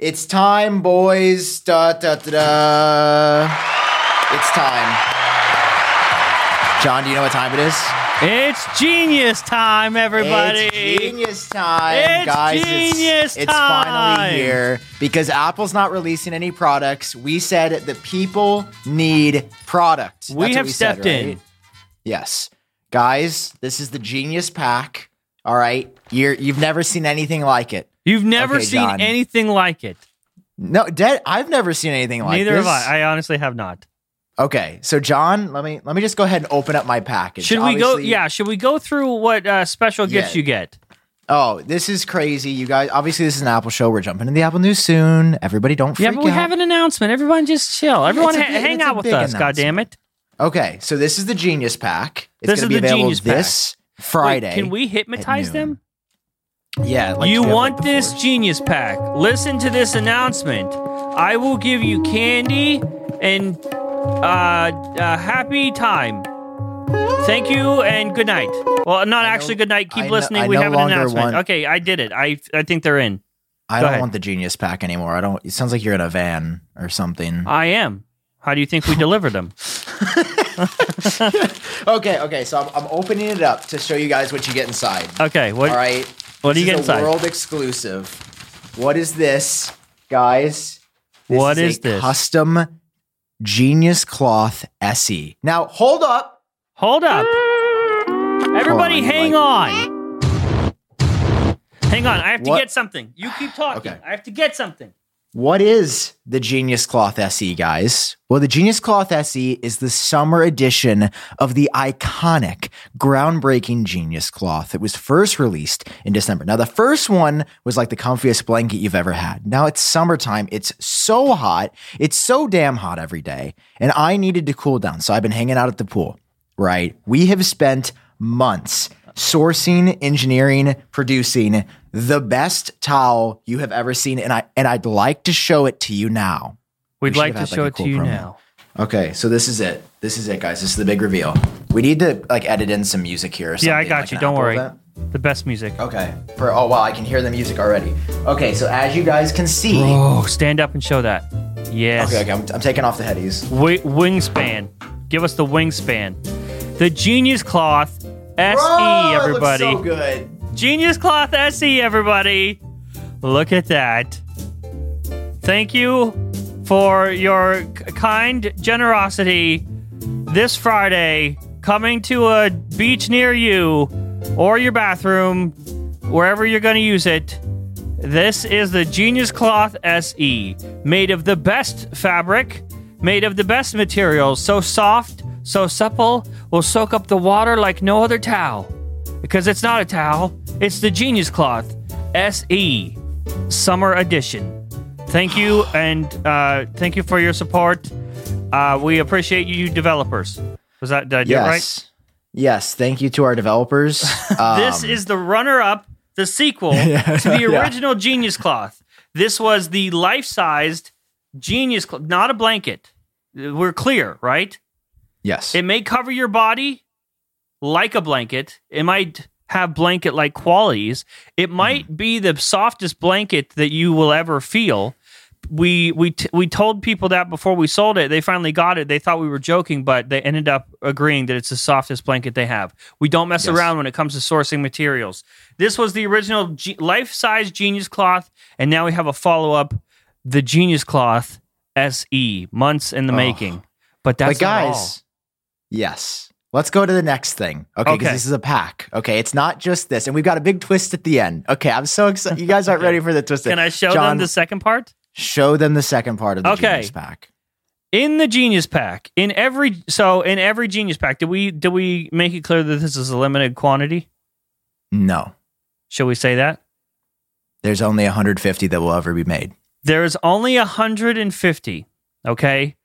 It's time, boys. Da, da, da, da. It's time. Jon, do you know what time it is? It's genius time, everybody. It's genius time, It's guys. genius it's, it's finally here because Apple's not releasing any products. We said that people need product. We That's what have we stepped said, in. Yes, guys, this is the Genius Pack. All right, you're you've never seen anything like it. You've never Okay, seen Jon. anything like it. No, dead. I've never seen anything like Neither this. have I. I honestly have not. Okay, so Jon, let me let me just go ahead and open up my package. Should we go? Yeah. Should we go through what uh, special gifts Yeah. you get? Oh, this is crazy, you guys. Obviously, this is an Apple show. We're jumping into the Apple News soon. Everybody, don't freak Yeah, but we out. have an announcement. Everyone just chill. Everyone ha- hang out with us. God damn it. Okay, so this is the Genius Pack. It's This gonna is be the available Genius Pack. this Friday. Wait, can we hypnotize them? Yeah, like you want this genius pack? Listen to this announcement. I will give you candy and uh, uh happy time. Thank you and good night. Well, not I actually no- good night. Keep I listening. We no have an announcement. want- Okay, I did it. I I think they're in. I Go don't ahead. want the Genius Pack anymore. I don't. It sounds like you're in a van or something. I am. How do you think we delivered them? okay, okay. So I'm, I'm opening it up to show you guys what you get inside. Okay, what All right. What do you get inside? World exclusive. What is this, guys? This What is is a this? Custom Genius Cloth SE. Now, hold up. Hold up. Everybody, on, hang on. Hang on. I have to What? get something. You keep talking. Okay. I have to get something. What is the Genius Cloth SE, guys? Well, the Genius Cloth SE is the summer edition of the iconic, groundbreaking Genius Cloth. It was first released in December. Now, the first one was like the comfiest blanket you've ever had. Now it's summertime. It's so hot. It's so damn hot every day. And I needed to cool down. So I've been hanging out at the pool, right? We have spent months sourcing, engineering, producing the best towel you have ever seen. And I and I'd like to show it to you now. We'd should like to show like, it to you promo. now. Okay, so this is it. This is it, guys. This is the big reveal. We need to like edit in some music here or something. Yeah, I got like you. Don't worry. event. The best music. Okay. For oh wow, I can hear the music already. Okay, so as you guys can see. Oh, stand up and show that. Yes. Okay, okay, I'm, I'm taking off the headies. Wi- wingspan. Give us the wingspan. The Genius Cloth SE, everybody. looks so good. Genius Cloth SE, everybody. Look at that. Thank you for your kind generosity this Friday coming to a beach near you or your bathroom, wherever you're going to use it. This is the Genius Cloth SE, made of the best fabric, made of the best materials, so soft, so supple, will soak up the water like no other towel. Because it's not a towel, it's the Genius Cloth SE Summer Edition. Thank you, and uh, thank you for your support. Uh, we appreciate you, developers. Was that did I it right? Yes. Yes. Thank you to our developers. This Um, is the runner-up, the sequel to the Yeah. original Genius Cloth. This was the life-sized Genius Cloth, not a blanket. We're clear, right? yes. It may cover your body like a blanket. It might have blanket like qualities. It hmm. might be the softest blanket that you will ever feel. We we t- we told people that before we sold it. They finally got it. They thought we were joking, but they ended up agreeing that it's the softest blanket they have. We don't mess Yes. around when it comes to sourcing materials. This was the original G- life-size Genius Cloth, and now we have a follow-up, the Genius Cloth SE, months in the Oh. making. But that's but guys, yes. Let's go to the next thing. Okay, because Okay. this is a pack. Okay, it's not just this, and we've got a big twist at the end. Okay, I'm so excited. You guys aren't Okay. ready for the twist. Can I show Jon, them the second part? show them the second part of the Okay. Genius pack? In the Genius Pack, in every so in every Genius Pack, did we did we make it clear that this is a limited quantity? No, Shall we say that? there's only 150 that will ever be made. There is only 150. Okay.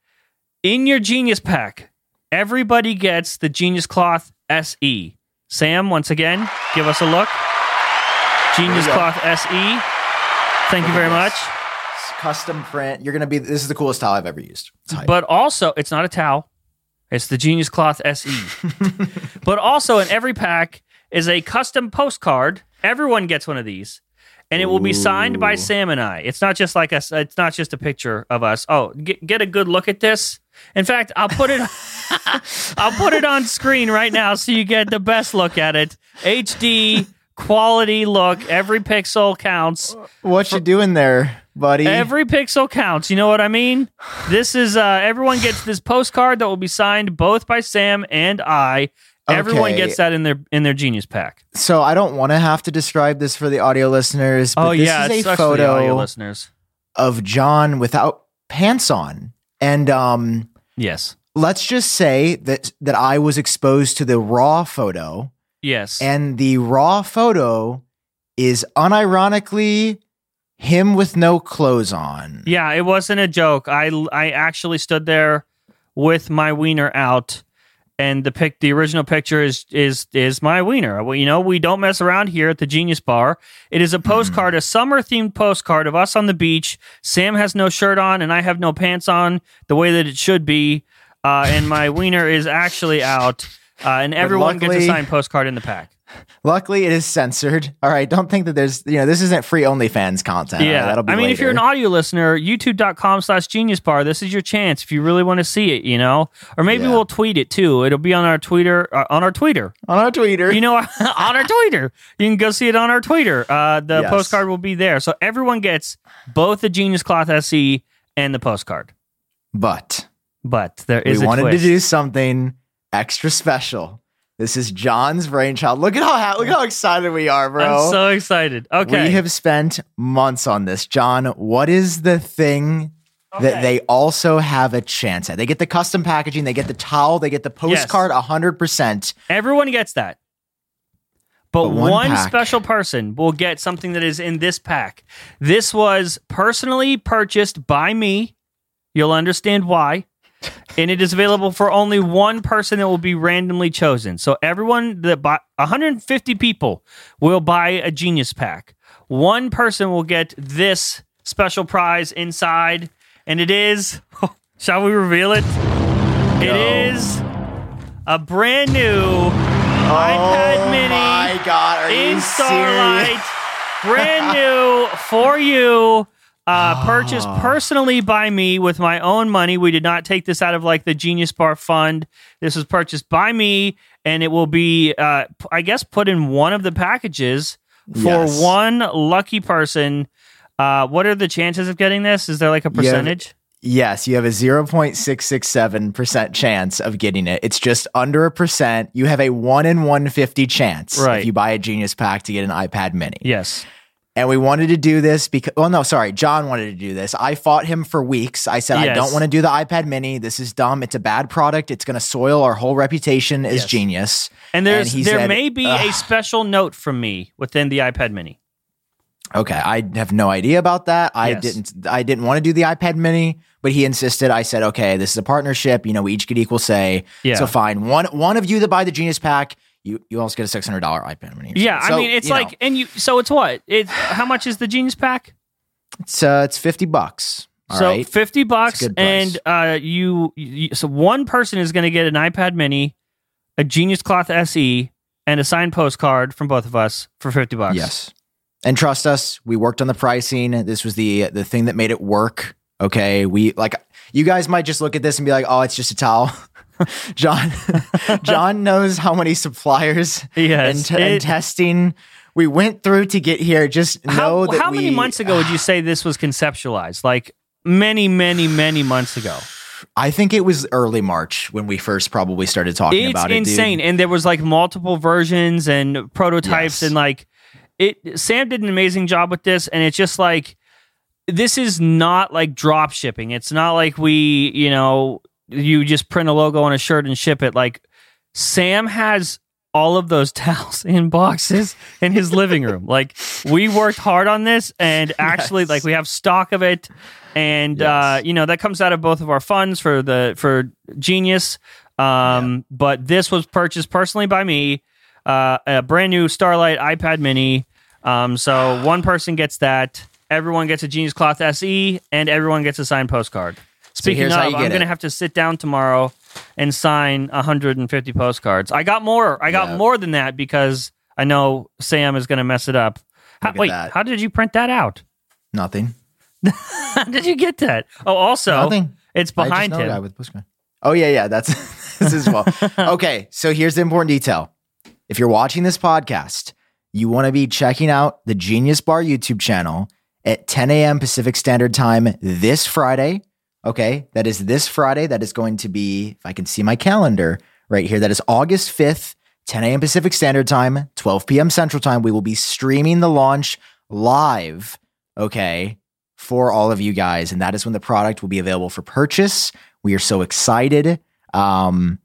In your Genius Pack, everybody gets the Genius Cloth SE. Sam, once again, give us a look. Genius There you go. Cloth SE. Thank you very much. It's custom print. You're gonna be. This is the coolest towel I've ever used. But also, it's not a towel. It's the Genius Cloth SE. but also, in every pack is a custom postcard. Everyone gets one of these. and it will be signed by Sam and I. It's not just like us. It's not just a picture of us. Oh, get, get a good look at this. In fact, I'll put it. I'll put it on screen right now so you get the best look at it. HD quality look. Every pixel counts. What you doing there, buddy? Every pixel counts. You know what I mean? This is uh everyone gets this postcard that will be signed both by Sam and I. Everyone Okay. gets that in their in their genius pack. so I don't want to have to describe this for the audio listeners, but oh this yeah, is a sucks for the audio photo listeners. of John without pants on. And um Yes. let's just say that that I was exposed to the raw photo Yes. and the raw photo is unironically him with no clothes on. yeah, it wasn't a joke. I I actually stood there with my wiener out and the pic the original picture is is is my wiener. Well, you know, we don't mess around here at the Genius Bar. It is a postcard, a summer themed postcard of us on the beach. Sam has no shirt on and I have no pants on the way that it should be. Uh, and my wiener is actually out. Uh, and everyone gets a signed postcard in the pack. Luckily, it is censored. All right, don't think that there's you know this isn't free OnlyFans content. All right, Yeah. that'll be I mean, if you're an audio listener, youtube.com slash genius bar, this is your chance if you really want to see it, you know? Or maybe Yeah. we'll tweet it too. It'll be on our Twitter, uh, on our Twitter. on our Twitter. You know, on our Twitter. You can go see it on our Twitter. Uh, the Yes. postcard will be there. So everyone gets both the Genius Cloth SE and the postcard. but But there is we wanted twist. to do something extra special. This is Jon's brainchild. Look at how ha- look how excited we are, bro. I'm so excited. Okay. We have spent months on this. Jon, what is the thing that they also have a chance at? They get the custom packaging, they get the towel, they get the postcard 100%. Everyone gets that. But, But one one, special person will get something that is in this pack. This was personally purchased by me. You'll understand why. and it is available for only one person that will be randomly chosen. So everyone that buy 150 people will buy a genius pack. One person will get this special prize inside, and it is shall we reveal it? It No. is a brand new iPad oh mini my God. In Starlight, brand new for you. Uh, purchased personally by me with my own money. We did not take this out of like the Genius Bar Fund. This was purchased by me, and it will be, uh, p- I guess, put in one of the packages for Yes. one lucky person. Uh, what are the chances of getting this? Is there like a You have- percentage? Yes, you have a 0.667% chance of getting it. It's just under a percent. You have a 1 in 150 chance Right. if you buy a Genius Pack to get an iPad mini. Yes. And we wanted to do this because, well, no, sorry, Jon wanted to do this. I fought him for weeks. I said, I don't want to do the iPad mini. This is dumb. It's a bad product. It's going to soil our whole reputation as Yes. genius. And there's he there said, may be a special note from me within the iPad Mini. Okay, I have no idea about that. I Yes. didn't. I didn't want to do the iPad Mini, but he insisted. I said, okay, this is a partnership. You know, we each get equal say. Yeah. So fine. One one of you that buy the Genius Pack, you you also get a six hundred dollar iPad Mini. Yeah, I mean it's you know, like and you so it's what? It's how much is the Genius Pack? it's uh, it's fifty bucks. All so right. 50 bucks and uh you, you so one person is going to get an iPad mini, a Genius Cloth SE and a signed postcard from both of us for 50 bucks. Yes. And trust us, we worked on the pricing. This was the the thing that made it work. Okay, we like you guys might just look at this and be like, "Oh, it's just a towel." Jon Jon knows how many suppliers Yes, and, t- and testing we went through to get here. Just know How, that how many months ago would you say this was conceptualized? Like many many many months ago. I think it was early March when we first probably started talking It's about it. dude. insane and there was like multiple versions and prototypes Yes. and like it Sam did an amazing job with this and it's just like this is not like drop shipping. It's not like we, you know, you just print a logo on a shirt and ship it. Like Sam has all of those towels in boxes in his living room. Like we worked hard on this and actually Yes. like we have stock of it and uh you know that comes out of both of our funds for the for Genius. Um but this was purchased personally by me. Uh a brand new Starlight iPad mini. Um so one person gets that. Everyone gets a Genius Cloth SE and everyone gets a signed postcard. Speaking how of, I'm going to have to sit down tomorrow and sign 150 postcards. I got more. I got Yeah. more than that because I know Sam is going to mess it up. How, wait, that. how did you print that out? Nothing. How did you get that? Oh, also, Nothing. it's behind know a guy him. with Pushkin. Oh yeah, yeah. That's this as well. okay, so here's the important detail. If you're watching this podcast, you want to be checking out the Genius Bar YouTube channel at 10 a.m. Pacific Standard Time this Friday. Okay, that is this Friday. That is going to be, if I can see my calendar right here, that is August 5th, 10 a.m. Pacific Standard Time, 12 p.m. Central Time. We will be streaming the launch live. Okay, for all of you guys. And that is when the product will be available for purchase. We are so excited. Um,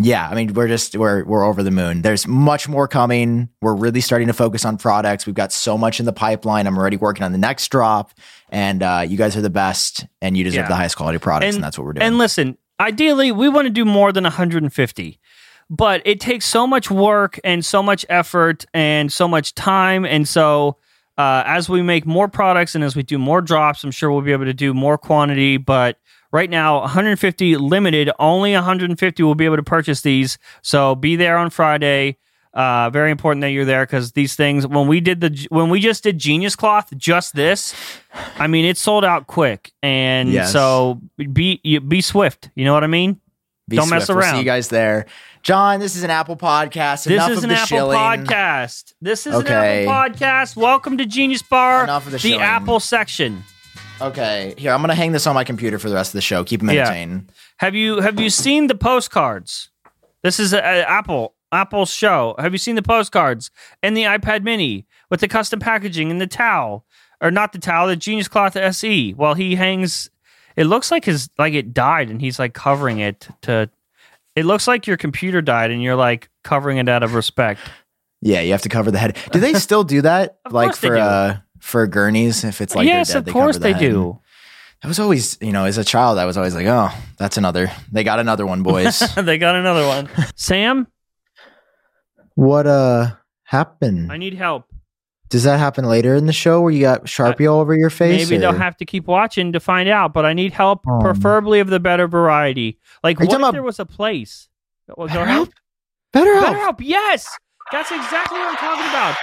yeah, I mean, we're just we're we're over the moon. There's much more coming. We're really starting to focus on products. We've got so much in the pipeline. I'm already working on the next drop, and uh, you guys are the best, and you deserve Yeah. the highest quality products, and, And- that's what we're doing. And listen, ideally, we want to do more than 150, but it takes so much work and so much effort and so much time. And so, uh, as we make more products and as we do more drops, I'm sure we'll be able to do more quantity. But right now, 150 limited, only 150 will be able to purchase these. So be there on Friday. Uh, very important that you're there because these things. When we did the when we just did Genius Cloth, just this, I mean, it sold out quick, and Yes. so be you, be swift. You know what I mean? Be don't mess swift. We'll see around. you guys there. Jon, this is an Apple podcast. This Enough is an Apple shilling. podcast. This is Okay. an Apple podcast. Welcome to Genius Bar, Enough of the the. Apple section. Okay, here I'm gonna hang this on my computer for the rest of the show. Keep them Yeah. Have you have you seen the postcards? This is a, a Apple Apple's show. Have you seen the postcards and the iPad Mini with the custom packaging and the towel, or not the towel, the Genius Cloth SE? While he hangs, it looks like his like it died, and he's like covering it to. It looks like your computer died, and you're like covering it out of respect. Yeah, you have to cover the head. Do they still do that? Like they for uh for gurneys, if it's like yes, dead, of they course cover the they do. I was always, you know, as a child, I was always like, oh, that's another. They got another one, boys. they got another one. Sam, what uh happened? I need help. Does that happen later in the show where you got Sharpie all over your face? Maybe or- they'll have to keep watching to find out, but I need help, Um, preferably of the better variety. Like, what if there was a place? Better help? Better help. Better help, yes. That's exactly what I'm talking about.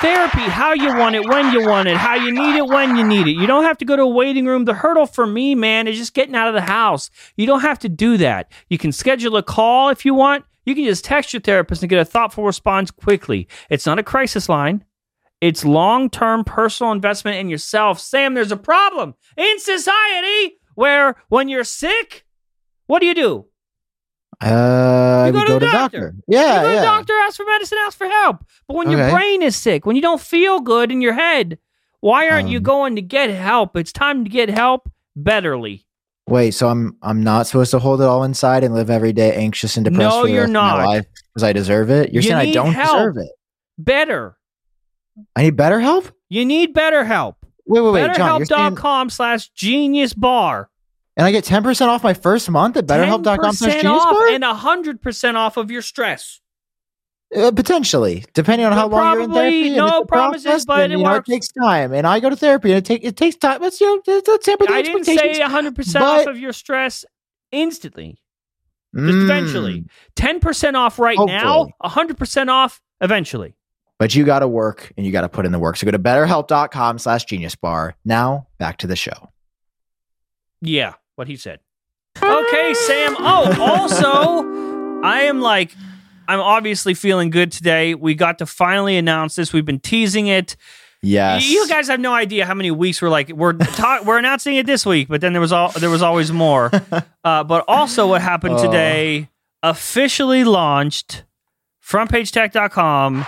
Therapy, how you want it, when you want it, how you need it, when you need it. You don't have to go to a waiting room. The hurdle for me, man, is just getting out of the house. You don't have to do that. You can schedule a call if you want. You can just text your therapist and get a thoughtful response quickly. It's not a crisis line. It's long term personal investment in yourself. Sam, there's a problem in society where when you're sick, what do you do? Uh, You go to go the to doctor. doctor. Yeah, you go to yeah. the doctor, ask for medicine, ask for help. But when your brain is sick, when you don't feel good in your head, why aren't you Um, going to get help? It's time to get help betterly. Wait, so I'm I'm not supposed to hold it all inside and live every day anxious and depressed No, for you're rest of my not. because I deserve it. You're You saying I don't help. deserve it. Better. I need better help. You need better help. Wait, wait, wait, Jon. BetterHelp.com slash genius bar. and I get ten percent off my first month at BetterHelp.com slash 10% Genius Bar? and 100% off of your stress. Uh, potentially, depending on how long you're in therapy. and no promises, process, but and, it know, it takes time, and I go to therapy, and it take it takes time. Let's you know, let's, temper the I didn't say 100% off of your stress instantly. Just Mm. eventually. 10% off right now, 100% off eventually. But you got to work, and you got to put in the work. So go to BetterHelp.com slash Genius Bar. Now back to the show. Yeah, what he said. Okay, Sam. Oh, also, I am like, I'm obviously feeling good today. We got to finally announce this. We've been teasing it. Yes, You guys have no idea how many weeks we're like we're ta- we're announcing it this week, but then there was all there was always more. Uh, but also, what happened Oh. today? Officially launched frontpagetech.com.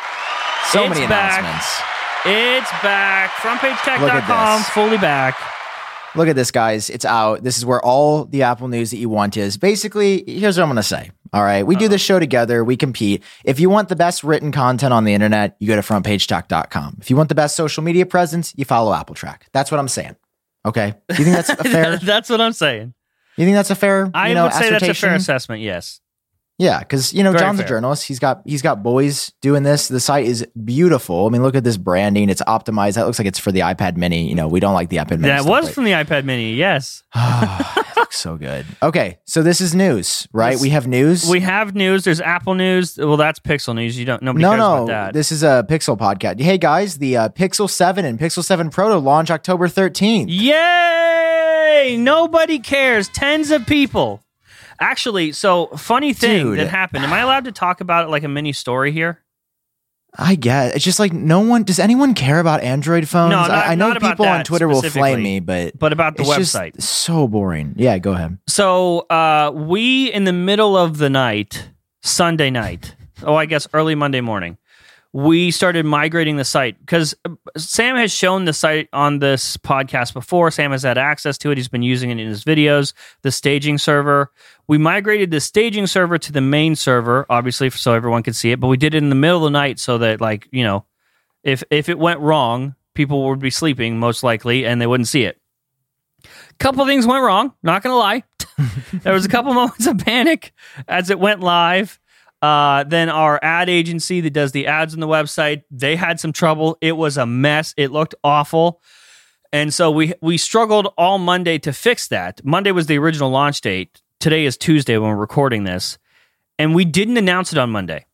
so it's many back. announcements. It's back. Frontpagetech.com fully back. Look at this, guys. It's out. This is where all the Apple news that you want is. Basically, here's what I'm going to say. All right. We do this show together. We compete. If you want the best written content on the internet, you go to frontpagetech.com. If you want the best social media presence, you follow Apple Track. That's what I'm saying. Okay. You think that's a fair? That's what I'm saying. You think that's a fair? I you know, would say that's a fair assessment. Yes. Yeah, because you know Very Jon's fair. a journalist. He's got he's got boys doing this. The site is beautiful. I mean, look at this branding. It's optimized. That looks like it's for the iPad Mini. You know, we don't like the iPad Mini. That was right? from the iPad Mini. Yes. so good. Okay, so this is news, right? This- we have news. We have news. There's Apple news. Well, that's Pixel news. You don't. Nobody no, cares no, about that. this is a Pixel podcast. Hey guys, the uh, Pixel Seven and Pixel Seven Pro to launch October thirteenth. Yay! Nobody cares. Tens of people. Actually, so funny thing Dude. that happened. Am I allowed to talk about it like a mini story here? I get it's just like no one. Does anyone care about Android phones? No, not- I, I know people on Twitter will flame me, but But about the it's website. just so boring. Yeah, go ahead. So uh, we in the middle of the night, Sunday night. Oh, I guess early Monday morning. We started migrating the site because uh, Sam has shown the site on this podcast before. Sam has had access to it. He's been using it in his videos. The staging server. We migrated the staging server to the main server, obviously, so everyone could see it. But we did it in the middle of the night so that, like, you know, if if it went wrong, people would be sleeping most likely, and they wouldn't see it couple things went wrong not gonna lie there was a couple moments of panic as it went live uh, then our ad agency that does the ads on the website they had some trouble. It was a mess. It looked awful. And so we we struggled all monday to fix that. Monday was the original launch date. Today is tuesday when we're recording this. And we didn't announce it on monday.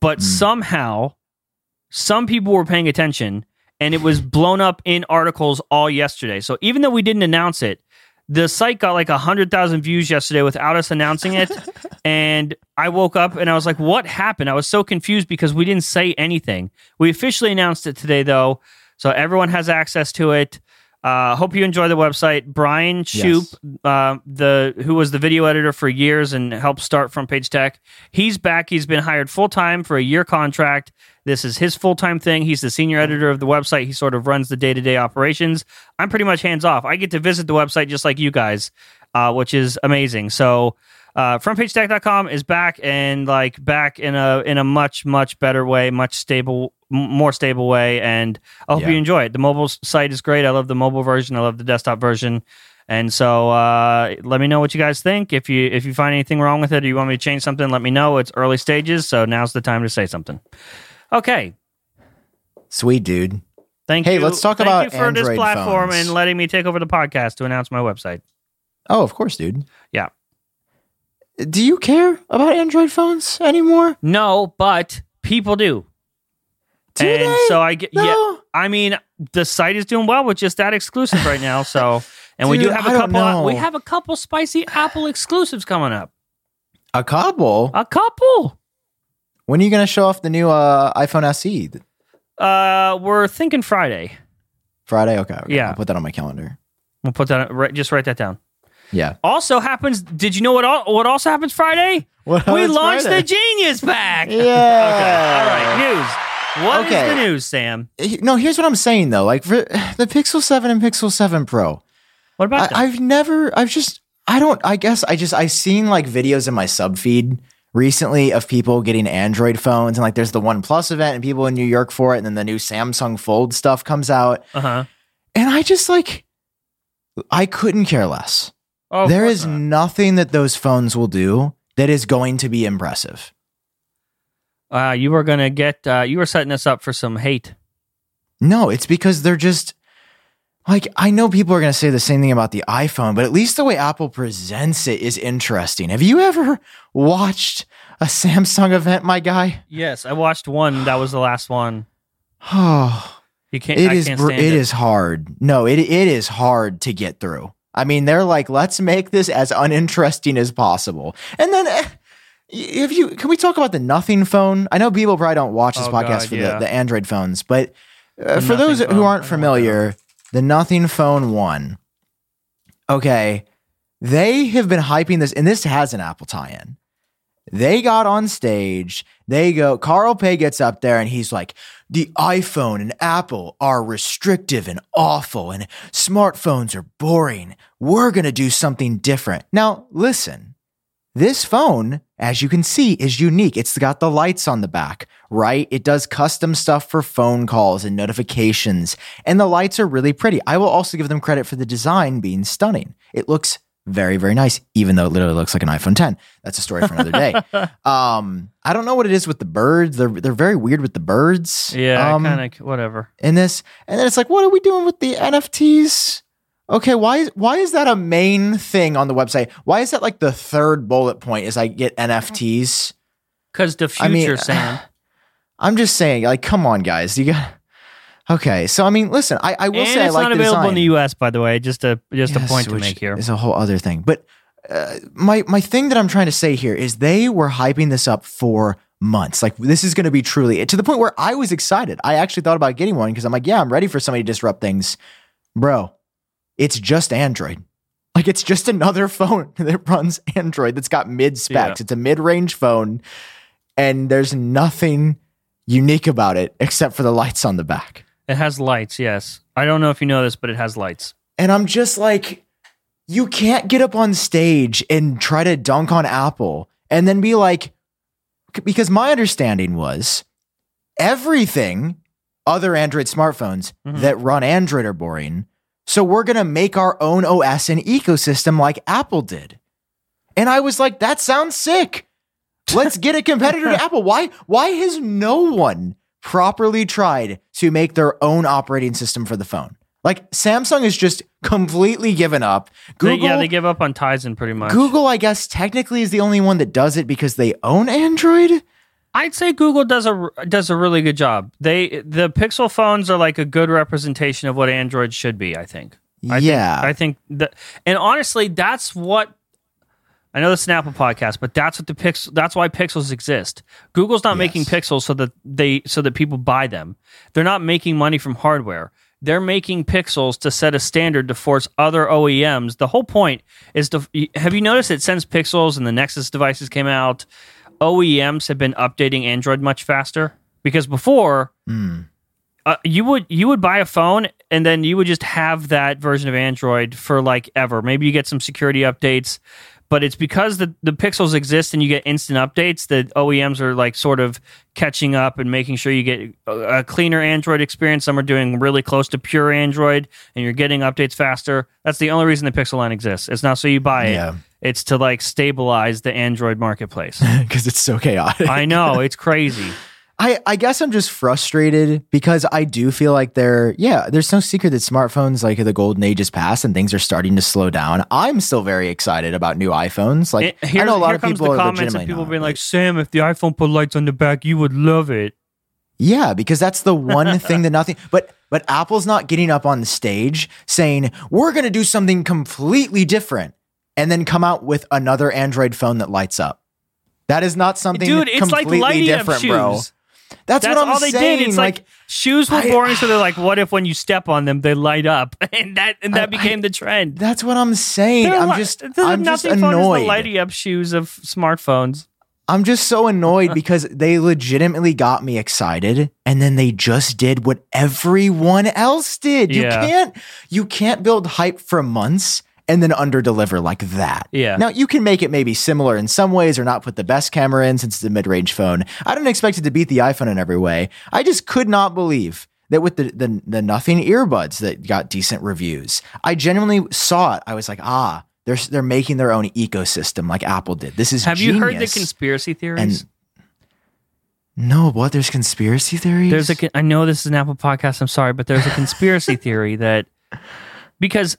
But Hmm. somehow some people were paying attention and it was blown up in articles all yesterday. So even though we didn't announce it, the site got like 100,000 views yesterday without us announcing it. and I woke up and I was like, what happened? I was so confused because we didn't say anything. We officially announced it today, though. So everyone has access to it. Uh, hope you enjoy the website. Brian Shoop, uh, the who was the video editor for years and helped start Front Page Tech, he's back. He's been hired full time for a year contract. This is his full time thing. He's the senior editor of the website. He sort of runs the day to day operations. I'm pretty much hands off. I get to visit the website just like you guys, uh, which is amazing. So, uh, frontpagetech.com is back and like back in a in a much much better way, much stable, m- more stable way. And I hope Yeah. you enjoy it. The mobile site is great. I love the mobile version. I love the desktop version. And so, uh, let me know what you guys think. If you if you find anything wrong with it, or you want me to change something, let me know. It's early stages, so now's the time to say something. Okay, Sweet dude. thank Hey, you. let's talk Thank about you for this Android platform phones. and letting me take over the podcast to announce my website. Oh, of course, dude. Yeah. Do you care about Android phones anymore? No, but people do. Do and they? so I get yeah. I mean, the site is doing well with just that exclusive right now. So, and we do have a couple. Uh, we have a couple spicy Apple exclusives coming up. A couple. A couple. When are you going to show off the new uh, iPhone SE? Uh, we're thinking Friday. Friday. Okay. okay. Yeah. I'll put that on my calendar. We'll put that. Right, just write that down. Yeah. Also happens. Did you know what? All, what also happens Friday? What we launched Friday? the Genius Pack. Yeah. Okay. All right. News. What is Okay. the news, Sam? No, here's what I'm saying though. Like for the Pixel 7 and Pixel 7 Pro, What about I, that? I've never, I've just, I don't, I guess I just, I've seen like videos in my sub feed recently of people getting Android phones and like there's the One Plus event and people in New York for it. And then the new Samsung Fold stuff comes out. Uh huh. And I just like, I couldn't care less. Oh, there is not. nothing that those phones will do that is going to be impressive. Uh, you were gonna get. Uh, you were setting us up for some hate. No, it's because they're just like I know people are going to say the same thing about the iPhone, but at least the way Apple presents it is interesting. Have you ever watched a Samsung event, my guy? Yes, I watched one. That was the last one. Oh, You can't. it I is can't stand it is hard. No, it it is hard to get through. I mean, they're like, let's make this as uninteresting as possible. And then eh, if you can we talk about the Nothing phone? I know people probably don't watch this Oh, podcast God, for yeah. the, the Android phones, but uh, for those Nothing who aren't familiar, the Nothing Phone 1. Okay. They have been hyping this, and this has an Apple tie in. They got on stage. They go, Carl Pei gets up there and he's like, the iPhone and Apple are restrictive and awful, and smartphones are boring. We're going to do something different. Now, listen, this phone, as you can see, is unique. It's got the lights on the back, right? It does custom stuff for phone calls and notifications, and the lights are really pretty. I will also give them credit for the design being stunning. It looks very, very nice, even though it literally looks like an iPhone 10. That's a story for another day. um, I don't know what it is with the birds. They're they're very weird with the birds. Yeah, um, kind of whatever. in this. And then it's like, what are we doing with the NFTs? Okay, why is why is that a main thing on the website? Why is that like the third bullet point? Is I get NFTs? Because the future, I mean, Sam. I'm just saying, like, come on, guys, you got. Okay, so I mean, listen, I, I will and say I it's like not available design. in the U.S. By the way, just a just Yes, a point to make here. is a whole other thing. But uh, my my thing that I'm trying to say here is they were hyping this up for months. Like this is going to be truly to the point where I was excited. I actually thought about getting one because I'm like, yeah, I'm ready for somebody to disrupt things, bro. It's just Android. Like it's just another phone that runs Android that's got mid specs. Yeah. It's a mid range phone, and there's nothing unique about it except for the lights on the back. It has lights. Yes, I don't know if you know this, but it has lights. And I'm just like, you can't get up on stage and try to dunk on Apple and then be like, because my understanding was everything other Android smartphones Mhm. that run Android are boring. So we're going to make our own OS and ecosystem like Apple did. And I was like, that sounds sick. Let's get a competitor to Apple. Why why has no one properly tried to make their own operating system for the phone? Like Samsung has just completely given up. They- Google yeah, they give up on Tizen pretty much. Google I guess technically is the only one that does it because they own Android. I'd say Google does a does a really good job. They the Pixel phones are like a good representation of what Android should be. I think. I yeah. Think, I think that, and honestly, that's what. I know this is an Apple podcast, but that's what the pixel. That's why pixels exist. Google's not making pixels so that they so that people buy them. They're not making money from hardware. They're making pixels to set a standard to force other OEMs. The whole point is to have you noticed that since Pixels and the Nexus devices came out, OEMs have been updating Android much faster because before Hmm. uh, you would you would buy a phone and then you would just have that version of Android for like ever. Maybe you get some security updates, but it's because the the pixels exist and you get instant updates that OEMs are like sort of catching up and making sure you get a, cleaner Android experience. Some are doing really close to pure Android and you're getting updates faster. That's the only reason the Pixel line exists. It's not so you buy it. Yeah. It's to like stabilize the Android marketplace. Because it's so chaotic. I know, it's crazy. I, I guess I'm just frustrated because I do feel like they're yeah, there's no secret that smartphones like the golden age is past and things are starting to slow down. I'm still very excited about new iPhones. Like It- here, I know a lot of people the are comments and people not, being like, Sam, if the iPhone put lights on the back, you would love it. Yeah, because that's the one thing that nothing but but Apple's not getting up on the stage saying, "We're going to do something completely different." And then come out with another Android phone that lights up. That is not something Dude, it's like completely lighting up different, shoes. That's, That's what I'm all they saying. did. It's like, shoes were I- boring, so they're like, what if when you step on them, they light up? And that and that I- became the trend. that's what I'm saying. They're I'm li- just I'm just nothing fun as annoyed. the lighting up shoes of smartphones. I'm just so annoyed because they legitimately got me excited and then they just did what everyone else did. You Yeah. can't you can't build hype for months and then underdeliver like that. Yeah. Now you can make it maybe similar in some ways or not put the best camera in since it's a mid-range phone. I don't expect it to beat the iPhone in every way. I just could not believe that with the, the the nothing earbuds that got decent reviews. I genuinely saw it. I was like, ah, they're they're making their own ecosystem like Apple did. This is Have you heard the conspiracy theories? And no, what? There's conspiracy theories. there's a. I know this is an Apple podcast. I'm sorry, but there's a conspiracy theory that because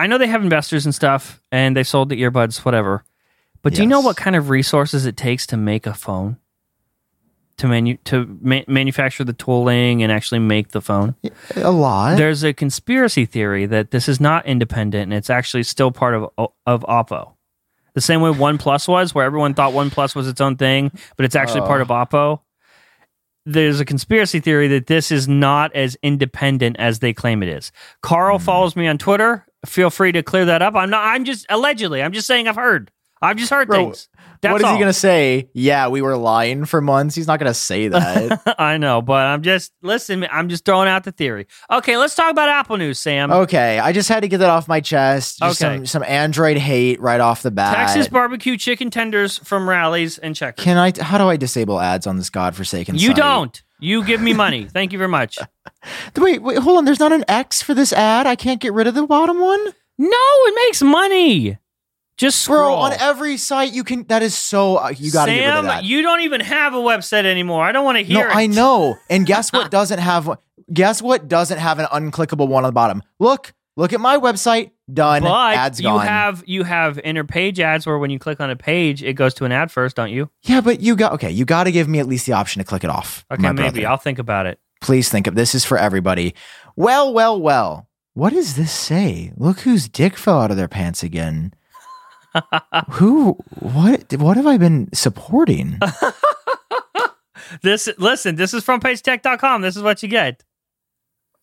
I know they have investors and stuff, and they sold the earbuds, whatever. But do you know what kind of resources it takes to make a phone? To manu- to ma- manufacture the tooling and actually make the phone. a lot. There's a conspiracy theory that this is not independent and it's actually still part of of Oppo. The same way OnePlus was, where everyone thought OnePlus was its own thing, but it's actually part Oh. of Oppo. There's a conspiracy theory that this is not as independent as they claim it is. Carl Hmm. follows me on Twitter. Feel free to clear that up. I'm not. I'm just allegedly. I'm just saying I've heard. I've just heard Bro, things. That's what is all. he gonna say? Yeah, we were lying for months. He's not gonna say that. I know, but I'm just listen. I'm just throwing out the theory. Okay, let's talk about Apple news, Sam. okay, I just had to get that off my chest. Just Okay. some some Android hate right off the bat. Texas barbecue chicken tenders from Rally's and checkers. Can I? How do I disable ads on this godforsaken? You site? don't. You give me money. Thank you very much. Wait, wait, hold on. There's not an X for this ad. I can't get rid of the bottom one, No, it makes money. Just bro. scroll. On every site, you can. That is so. Uh, you got to get rid of Sam, that. you don't even have a website anymore. I don't want to no, hear it. I know. And guess what doesn't have? one- Guess what doesn't have an unclickable one on the bottom? Look, Look at my website. Done. But Ads you gone. have you have inner page ads where when you click on a page, it goes to an ad first, don't you? yeah, but you got okay. You got to give me at least the option to click it off. Okay, my maybe brother. I'll think about it. Please think of this is for everybody. Well, well, well. What does this say? Look whose dick fell out of their pants again. Who? What? What have I been supporting? This listen, this is frontpagetech.com. This is what you get.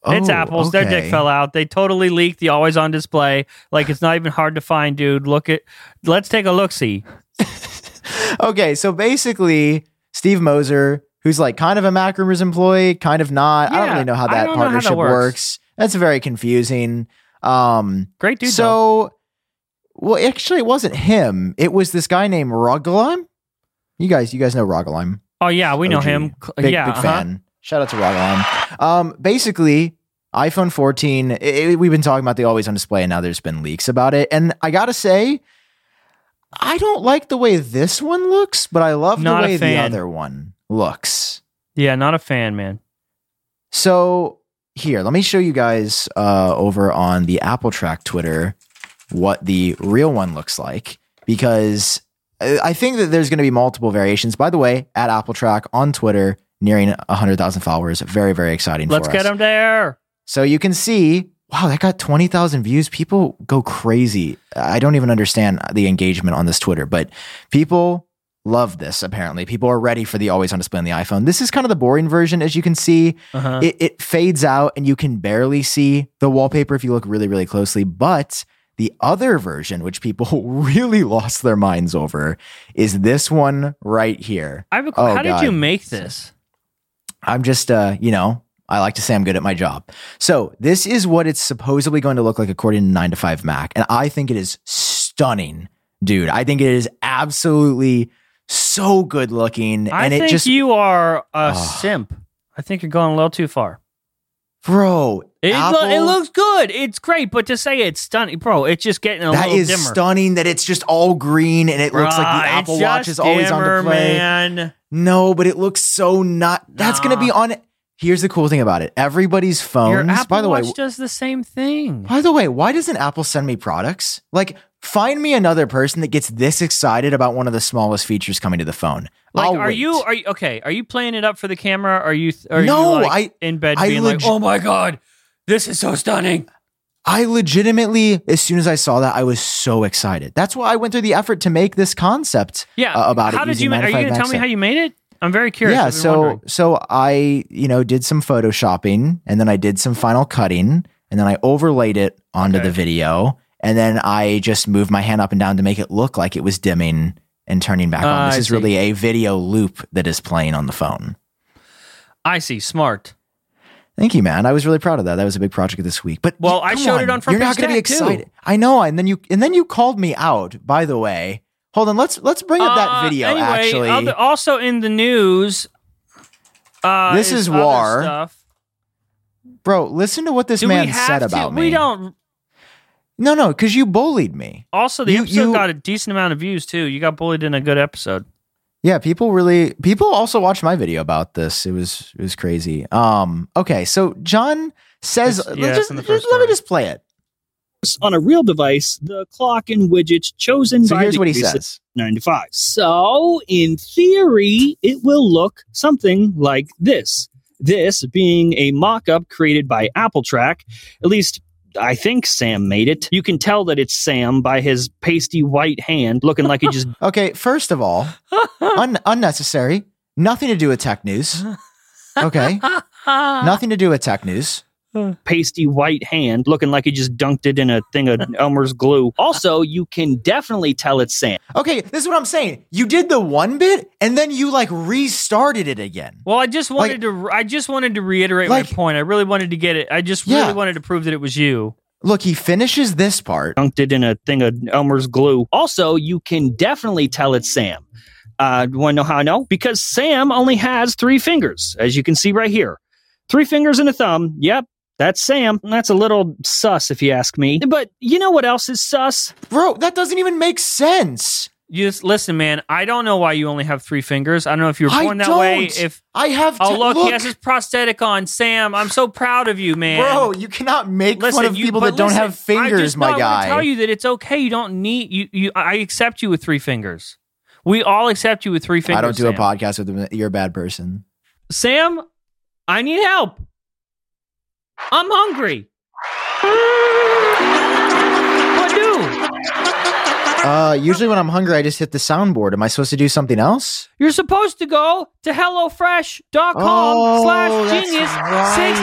it's Oh, apples. Their dick fell out. They totally leaked the always on display. Like it's not even hard to find, dude. Look at let's take a look see. okay, so basically, Steve Moser, who's like kind of a Mac Rumors employee, kind of not. I don't really know how that don't how that partnership works. works. That's very confusing. Um, Great dude. though. Well, actually, it wasn't him. It was this guy named Rogalime. You guys, you guys know Rogalime. Oh yeah, we know him. Big, yeah, big uh-huh. fan. Shout out to Rogalime. Um, basically, iPhone 14. it- it- we've been talking about the always on display, and now there's been leaks about it. And I gotta say, I don't like the way this one looks, but I love Not the way the other one looks. Yeah, not a fan, man. So here, let me show you guys uh, over on the Apple Track Twitter what the real one looks like because I I think that there's going to be multiple variations. By the way, at Apple Track on Twitter, nearing 100,000 followers. Very, very exciting Let's get us. him there. So you can see, wow, that got 20,000 views. People go crazy. I don't even understand the engagement on this Twitter, but people love this apparently. People are ready for the always on display on the iPhone. This is kind of the boring version, as you can see. Uh-huh. It, it fades out and you can barely see the wallpaper if you look really, really closely. But the other version, which people really lost their minds over, is this one right here. I have a, Oh, how did you make this? I'm just, uh, you know, I like to say I'm good at my job. So this is what it's supposedly going to look like according to 9 to 5 Mac. And I think it is stunning, dude. I think it is absolutely so good looking. I and think it just, you are a Oh. simp. I think you're going a little too far. Bro, It, lo- it looks good. It's great, but to say it's stunning, bro, it's just getting a that little is dimmer. stunning that it's just all green and it looks like the Apple Watch is always dimmer, on display. man. No, but it looks so not. That's going to be Nah. on. Here's the cool thing about it. Everybody's phones, Apple by the way, does the same thing. By the way, why doesn't Apple send me products? Like, find me another person that gets this excited about one of the smallest features coming to the phone. Like, I'll are wait. you are you okay? Are you playing it up for the camera? Are you? Are No, you like I- in bed I being leg- like, oh my god, this is so stunning. I legitimately, as soon as I saw that, I was so excited. That's why I went through the effort to make this concept. Yeah, uh, about it how did you? Are you going to tell me how you made it? I'm very curious. yeah, so wondering. so I, you know, did some photoshopping and then I did some final cutting and then I overlaid it onto Okay. the video and then I just moved my hand up and down to make it look like it was dimming and turning back Ah, on. This I is see. really a video loop that is playing on the phone. I see. Smart. Thank you, man. I was really proud of that. That was a big project this week. But Well, I showed it on Front You're not going to be Tech, too. excited. I know, and then you and then you called me out. By the way, hold on. Let's let's bring up that Uh, video. Anyway, actually, other- also in the news. Uh, This is other war. Stuff. bro, listen to what this Do man we have said to? about me. We don't. No, no, because you bullied me. Also, the You- episode you- got a decent amount of views too. You got bullied in a good episode. Yeah, people really people also watched my video about this. It was it was crazy. Um, okay, so Jon says It's- let's it's just, in the just- first let me story. just play it. On a real device the clock and widgets chosen So by here's the what he says. 95. So, in theory, it will look something like this. This being a mock up created by Apple Track, at least I think Sam made it. You can tell that it's Sam by his pasty white hand looking like he just Okay, first of all, un- unnecessary. Nothing to do with tech news. Okay, nothing to do with tech news. Pasty white hand looking like he just dunked it in a thing of Elmer's glue. Also, you can definitely tell it's Sam. Okay, this is what I'm saying. You did the one bit and then you like restarted it again. Well, I just wanted to. I just wanted to reiterate Like- my point. I really wanted to get it. I just Yeah. really wanted to prove that it was you. Look, he finishes this part. dunked it in a thing of Elmer's glue. Also, you can definitely tell it's Sam. Uh, Want to know how I know? Because Sam only has three fingers, as you can see right here. Three fingers and a thumb. Yep, that's Sam. That's a little sus, if you ask me. But you know what else is sus? Bro, that doesn't even make sense. You just listen, man. I don't know why you only have three fingers. I don't know if you were I born that way. don't. If I have. oh look, look, he has his prosthetic on. Sam, I'm so proud of you, man. bro. You cannot make Listen, fun of you- people but that don't listen, have I fingers, just, my no, I tell you that it's okay. You don't need you. You. I accept you with three fingers. We all accept you with three fingers. I don't do Sam. a podcast with them. You're a bad person. Sam, I need help. I'm hungry. What do? Uh, usually when I'm hungry, I just hit the soundboard. Am I supposed to do something else? You're supposed to go to HelloFresh.com Oh, slash genius right.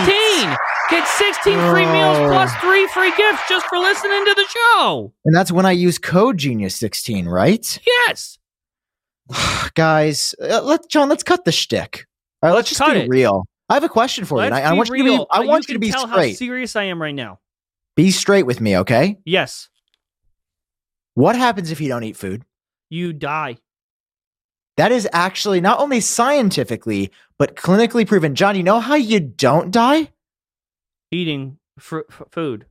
16. Get 16 free meals Oh. plus three free gifts just for listening to the show. And that's when I use code Genius16, right? Yes. Guys, uh, let Jon. Let's cut the shtick. All right, let's, just cut be it. real. I have a question for you. Let's And I, I want you to be. I want you, can to be tell how straight. serious I am right now. Be straight with me, okay? Yes. What happens if you don't eat food? You die. That is actually not only scientifically but clinically proven. Jon, you know how you don't die? Eating fr- f- food.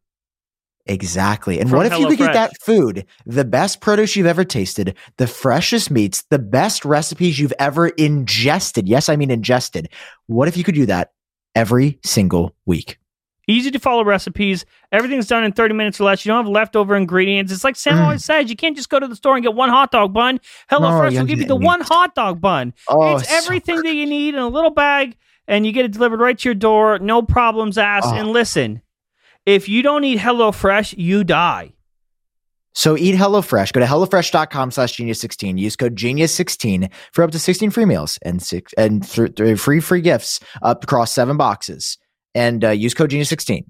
Exactly. And From what if you could get that food, the best produce you've ever tasted, the freshest meats, the best recipes you've ever ingested? Yes, I mean ingested. What if you could do that every single week? Easy to follow recipes. Everything's done in 30 minutes or less. You don't have leftover ingredients. It's like Sam Mm. always says, you can't just go to the store and get one hot dog bun. No, HelloFresh you will give you the meat. one hot dog bun. Oh, it's so everything that you need in a little bag, and you get it delivered right to your door. No problems asked. Oh. And listen, if you don't eat HelloFresh, you die. So eat HelloFresh. Go to HelloFresh.com slash Genius16. Use code Genius16 for up to 16 free meals and six and th- th- free free gifts up across seven boxes. And uh, use code Genius16.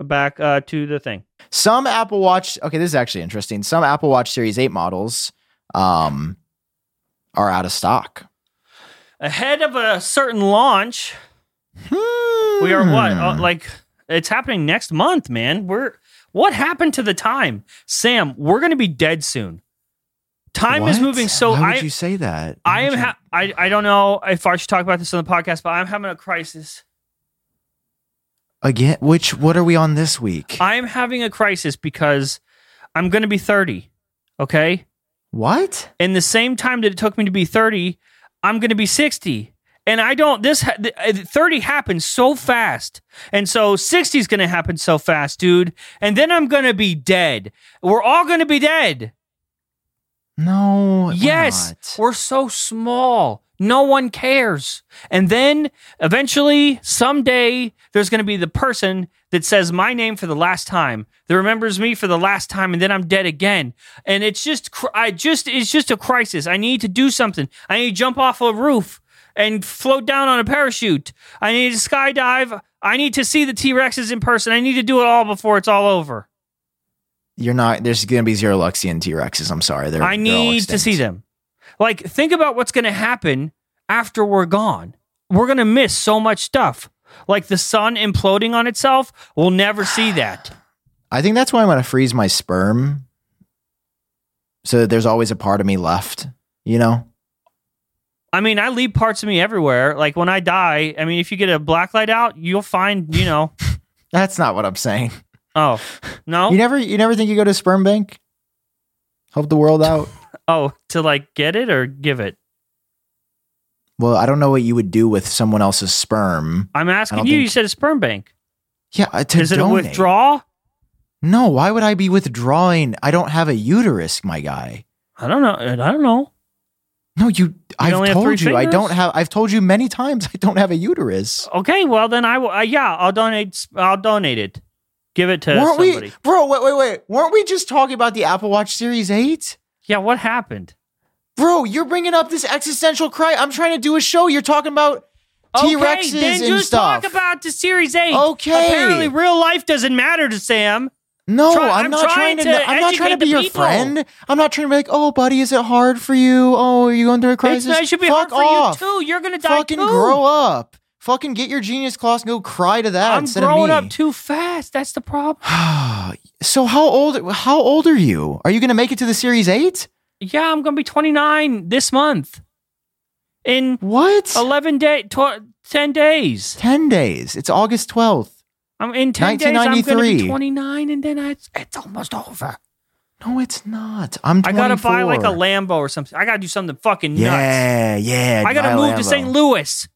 Back uh, to the thing. Some Apple Watch, okay, this is actually interesting. Some Apple Watch Series 8 models um, are out of stock. Ahead of a certain launch, we are what? Hmm. Uh, like it's happening next month, man. We're what happened to the time, Sam? We're going to be dead soon. Time is moving so. Why would I you say that? I am. you- Ha- I I don't know if I should talk about this on the podcast, but I'm having a crisis. Again, which, what are we on this week? I am having a crisis because I'm going to be 30. Okay, what? in the same time that it took me to be 30, I'm going to be 60. And I don't, this ha- uh, 30 happens so fast. And so 60 is going to happen so fast, dude. And then I'm going to be dead. We're all going to be dead. No. yes. not. We're so small. No one cares. And then eventually, someday, there's going to be the person that says my name for the last time, that remembers me for the last time, and then I'm dead again. And it's just, I just, it's just a crisis. I need to do something. I need to jump off a roof and float down on a parachute. I need to skydive. I need to see the T Rexes in person. I need to do it all before it's all over. You're not, there's going to be zero Luxian T Rexes. I'm sorry. They're, I they're need to see them. Like, think about what's going to happen after we're gone. We're going to miss so much stuff. Like the sun imploding on itself, we'll never see that. I think that's why I'm going to freeze my sperm. So that there's always a part of me left, you know? I mean, I leave parts of me everywhere. Like when I die, I mean, if you get a black light out, you'll find, you know, That's not what I'm saying. oh, no? You never, you never think you go to sperm bank? Help the world out? oh, to like get it or give it? Well, I don't know what you would do with someone else's sperm. I'm asking you. You said a sperm bank. Yeah, uh, to Is it donate. a withdrawal? No, why would I be withdrawing? I don't have a uterus, my guy. I don't know. I don't know. No, you. I've only have told you I don't have. I've told you many times I don't have a uterus. Okay, well then I will. Uh, yeah, I'll donate. I'll donate it. Give it to weren't somebody. we, bro? Wait, wait, wait. Weren't we just talking about the Apple Watch Series Eight? Yeah, what happened? Bro, you're bringing up this existential cry. I'm trying to do a show. You're talking about T Okay, Rexes then and just stuff. talk about the Series 8. Okay. Apparently, real life doesn't matter to Sam. No, try- I'm, I'm not trying trying to. I'm not trying to be your people. friend. I'm not trying to be like, oh, buddy, is it hard for you? Oh, are you going through a crisis? It's, it should be Fuck hard for off. you, too. You're going to die, Fucking too. grow up. Fucking get your genius class and go cry to that I'm instead growing of me. up too fast. That's the problem. so how old? How old are you? Are you going to make it to the Series Eight? Yeah, I'm going to be 29 this month. In What? 11 days, tw- 10 days. Ten days. It's August twelfth. I'm in 10 days. I'm going to be 1993. 29, and then I, it's almost over. No, it's not. I'm. 24. I gotta buy like a Lambo or something. I gotta do something fucking nuts. Yeah, yeah. I gotta move to St. Louis.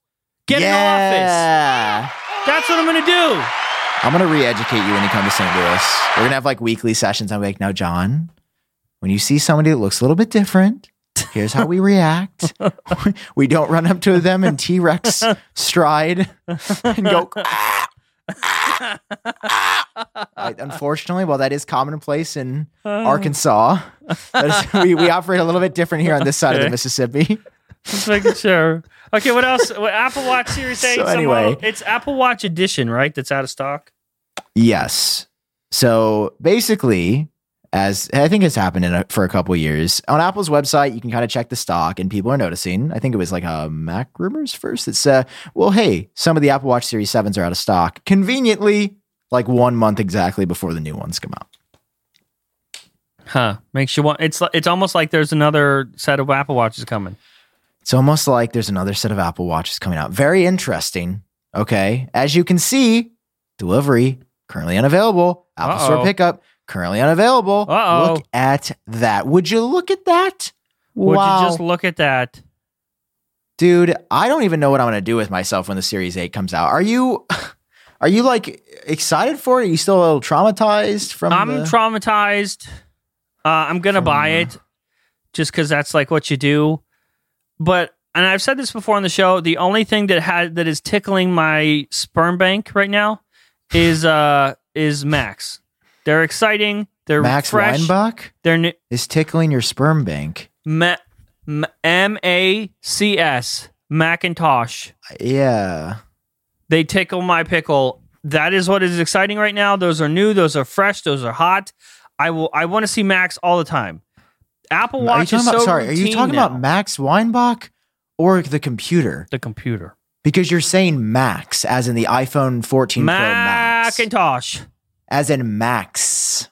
Get an office. That's what I'm gonna do. I'm gonna re-educate you when you come to St. Louis. We're gonna have like weekly sessions. I'm like, now, Jon, when you see somebody that looks a little bit different, here's how we react. we don't run up to them in T-Rex stride and go. "Ah, ah, ah." I- unfortunately, while that is commonplace in oh. Arkansas, that is, we, we operate a little bit different here on this side of the Mississippi. Just making sure. Okay, what else? What, Apple Watch Series 8. So anyway. it's Apple Watch Edition, right? That's out of stock. Yes. So basically, as I think it's happened in a, for a couple years on Apple's website, you can kind of check the stock, and people are noticing. I think it was like a MacRumors first. It's uh, well, hey, some of the Apple Watch Series sevens are out of stock. Conveniently, like one month exactly before the new ones come out. Huh. Makes you want. It's it's almost like there's another set of Apple Watches coming. It's almost like there's another set of Apple Watches coming out. Very interesting. Okay, as you can see, delivery currently unavailable. Apple Store Uh-oh. pickup currently unavailable. Uh-oh. Look at that. Would you look at that? Would wow. you just look at that? Dude, I don't even know what I'm gonna do with myself when the Series 8 comes out. Are you are you like excited for it? Are you still a little traumatized from I'm the- traumatized. Uh, I'm gonna From, buy uh, it just because that's like what you do. But and I've said this before on the show. The only thing that had that is tickling my sperm bank right now is uh is Max. They're exciting. They're Max fresh. Weinbach They're new. is tickling your sperm bank. Ma- M A C S Macintosh. Yeah. They tickle my pickle. That is what is exciting right now. Those are new. Those are fresh. Those are hot. I will. I want to see Max all the time. Apple Watch is about so sorry, are you talking now. about Max Weinbach or the computer? the computer? Because you're saying Max as in the iPhone 14 Pro Max. Macintosh. As in Max.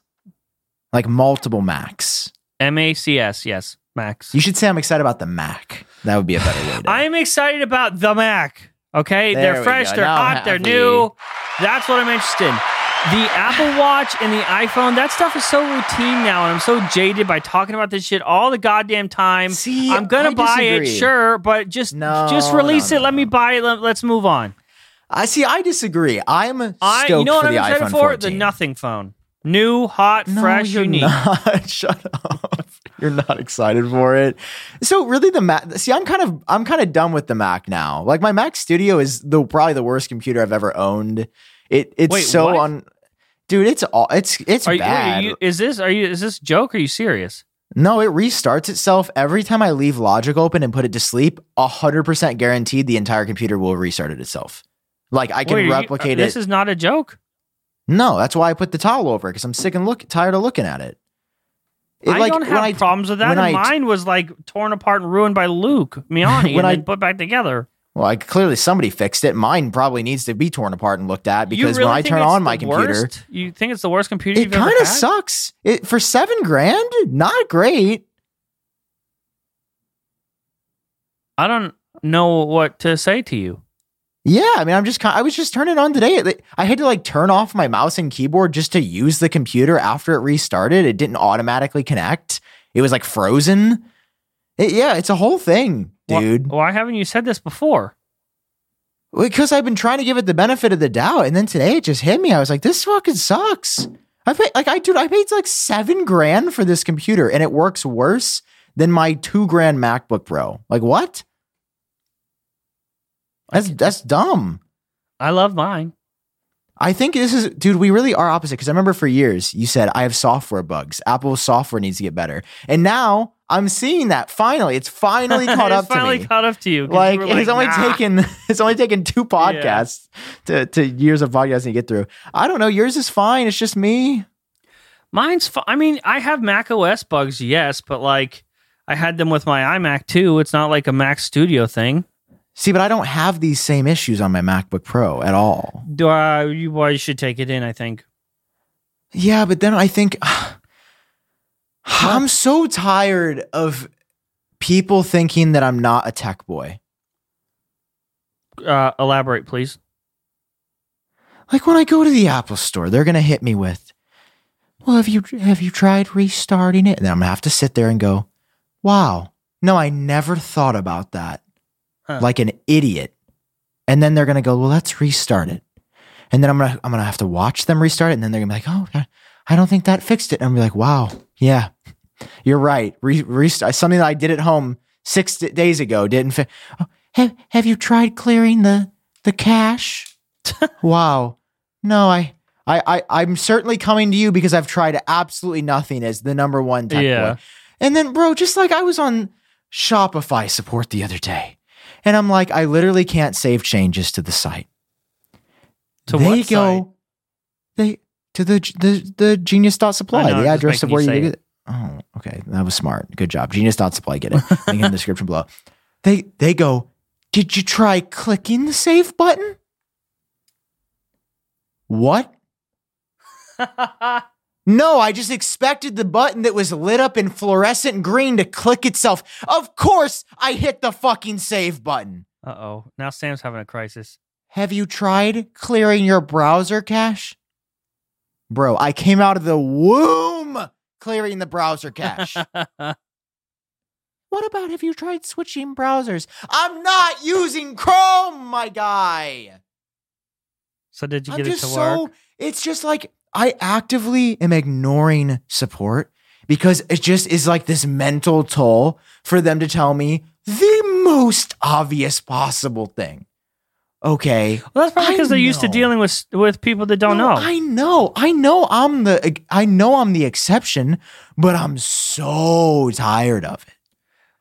Like multiple Max. M A C S. Yes, Max. You should say I'm excited about the Mac. That would be a better way I am excited about the Mac. Okay, There they're fresh. They're Now hot. They're new. That's what I'm interested in. The Apple Watch and the iPhone, that stuff is so routine now, and I'm so jaded by talking about this shit all the goddamn time. See, I'm gonna buy it, sure, but just No, just release no, it. Let me buy it. Let, us move on. I see. I disagree. I'm stoked I, you know what for I'm the excited iPhone for? 14. The nothing phone, new, hot, No, fresh, you're unique. Not. Shut up. You're not excited for it. So really, the Mac. See, I'm kind of I'm kind of done with the Mac now. Like my Mac Studio is the probably the worst computer I've ever owned. It it's Wait, so what? on. Dude, it's all it's it's Are you, bad. are you, is this are you is this joke? Or are you serious? no, it restarts itself every time I leave Logic open and put it to sleep. hundred percent guaranteed, the entire computer will restart it itself. Like I can Wait, are you- uh, replicate This is not a joke. no, that's why I put the towel over it because I'm sick and look tired of looking at it. It, I like, don't when have I- problems with that. I- Mine was like torn apart and ruined by Luke Miani When and I- put back together. Well, I, clearly somebody fixed it. Mine probably needs to be torn apart and looked at because really when I turn on my computer, worst? you think it's the worst computer it you've ever kind of sucks. It for seven grand, not great. I don't know what to say to you. Yeah, I mean, I'm just I was just turning on today. I had to like turn off my mouse and keyboard just to use the computer after it restarted. It didn't automatically connect. It was like frozen. It- yeah, it's a whole thing, Why- dude. Why, haven't you said this before? Because I've been trying to give it the benefit of the doubt, and then today it just hit me. I was like, this fucking sucks. I paid like I dude, I paid like seven grand for this computer, and it works worse than my two grand MacBook Pro. Like what? That's that's dumb. I love mine. I think this is, dude, we really are opposite. Because I remember for years you said, I have software bugs. Apple's software needs to get better. And now I'm seeing that finally. It's finally caught it's up to you. finally caught up to you. 'cause Like, you were it's only "Nah." taken it's only taken two podcasts to, to years of podcasting to get through. I don't know. Yours is fine. It's just me. Mine's. Fu- I mean, I have Mac OS bugs, yes, but like I had them with my iMac too. It's not like a Mac Studio thing. See, but I don't have these same issues on my MacBook Pro at all. Do I? You, well, you should take it in. I think. Yeah, but then I think I'm so tired of people thinking that I'm not a tech boy. Uh, elaborate, please. Like when I go to the Apple store, they're going to hit me with, well, have you have you tried restarting it? And then I'm gonna have to sit there and go, wow, no, I never thought about that, Huh. like an idiot. And then they're gonna go, well, let's restart it. And then I'm gonna I'm gonna have to watch them restart it, and then they're gonna be like, oh, I- don't think that fixed it. And I'm be like, wow, yeah, you're right. Re- restart something that I did at home six d- days ago didn't fit. Oh, have Have you tried clearing the the cache? wow, no, I. I, I, I'm certainly coming to you because I've tried absolutely nothing as the number one tech Yeah. boy. And then, bro, just like I was on Shopify support the other day, and I'm like, I literally can't save changes to the site. To they what go, site? they to the the the genius.supply, I know, the address of where you you get it. Oh, okay. That was smart. Good job. Genius Dot Supply. get it. Link in the description below. They they go, Did you try clicking the save button? What? No, I just expected the button that was lit up in fluorescent green to click itself. Of course, I hit the fucking save button. Uh oh. Now Sam's having a crisis. Have you tried clearing your browser cache? Bro, I came out of the womb clearing the browser cache. what about have you tried switching browsers? I'm not using Chrome, my guy. so did you I'm get it to so work? it's just like I actively am ignoring support because it just is like this mental toll for them to tell me the most obvious possible thing. Okay. Well, that's probably because they're used to dealing with with people that don't No, know. I know. I know I'm the I know I'm the exception, but I'm so tired of it.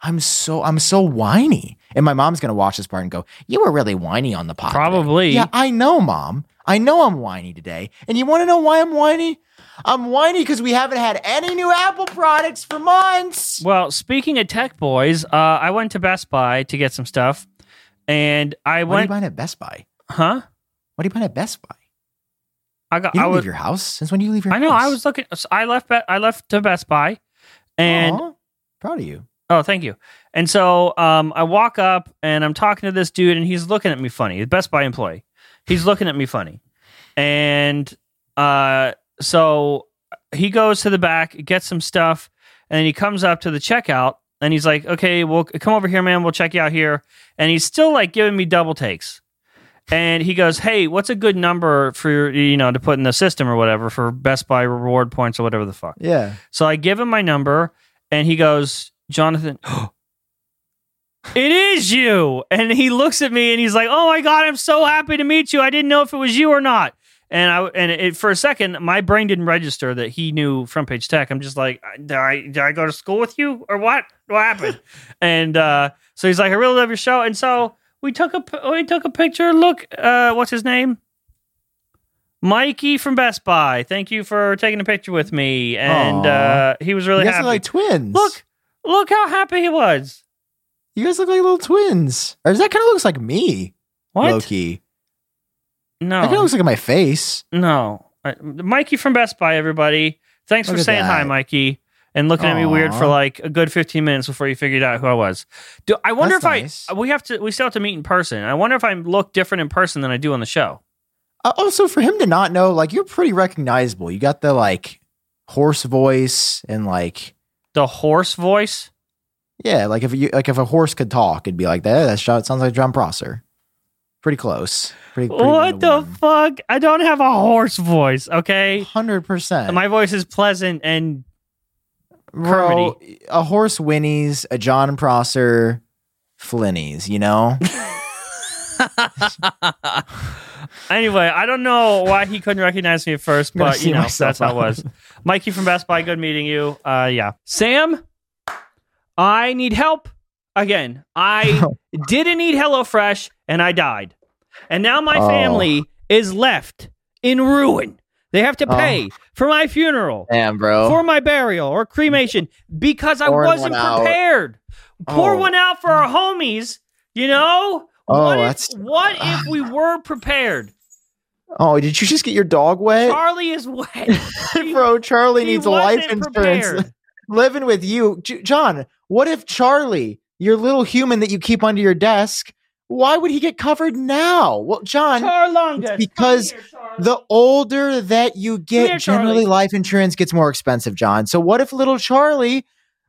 I'm so I'm so whiny. And my mom's gonna watch this part and go, You were really whiny on the podcast." Probably. Yeah, I know, mom. I know I'm whiny today. And you want to know why I'm whiny? I'm whiny because we haven't had any new Apple products for months. Well, speaking of tech boys, uh, I went to Best Buy to get some stuff, and I What are you went, buying at Best Buy? huh? What are you buying at Best Buy? I got. You I was. leave your house. Since when do you leave your house? I house? know. I was looking. I left. I left to Best Buy, and Aw, proud of you. oh, thank you. And so, um, I walk up and I'm talking to this dude, and he's looking at me funny. The Best Buy employee. He's looking at me funny, and uh, so he goes to the back, gets some stuff, and then he comes up to the checkout, and he's like, "Okay, well, come over here, man. We'll check you out here." And he's still like giving me double takes. And he goes, "Hey, what's a good number for you know to put in the system or whatever for Best Buy reward points or whatever the fuck?" Yeah. So I give him my number, and he goes, Jonathan, it is you. And he looks at me and he's like, Oh my God, I'm so happy to meet you. I didn't know if it was you or not. And I and it, for a second, my brain didn't register that he knew Front Page Tech. I'm just like, did I did I go to school with you or what? What happened? and uh, so he's like, I really love your show. And so we took a we took a picture. Look, uh, what's his name? Mikey from Best Buy. Thank you for taking a picture with me. And uh, he was really happy. like twins. Look, look how happy he was. You guys look like little twins. Or does that kind of looks like me. What? Low key. No, That kind of looks like my face. no. Uh, Mikey from Best Buy. Everybody, thanks Look for at saying hi, that. Mikey, and looking at me weird for like a good fifteen minutes before you figured out who I was. Do I wonder That's if nice. I we have to we still have to meet in person? I wonder if I look different in person than I do on the show. Uh, also, for him to not know, like you're pretty recognizable. You got the like horse voice and like The horse voice. Yeah, like if you like if a horse could talk, it'd be like that. That shot sounds like Jon Prosser. Pretty close. Pretty. pretty What the fuck? I don't have a horse voice. Okay, Hundred percent. my voice is pleasant and Bro, a horse whinnies, a Jon Prosser flinnies. You know. Anyway, I don't know why he couldn't recognize me at first, but you know that's how it was. Mikey from Best Buy, good meeting you. Uh, yeah, Sam, I need help again. I oh. didn't eat HelloFresh and I died, and now my Oh. family is left in ruin. They have to Oh. pay for my funeral, Damn, bro. for my burial or cremation because I Pouring wasn't one out. prepared. Pour Oh. one out for our homies. You know. Oh, what if, that's- what if we were prepared? oh, did you just get your dog wet, Charlie is wet. bro? Charlie He needs life insurance. prepared. Living with you, J- Jon. What if Charlie, your little human that you keep under your desk, Why would he get covered now? Well, Jon, Charlongus, because here, the older that you get, here, generally life insurance gets more expensive, Jon. So what if little Charlie,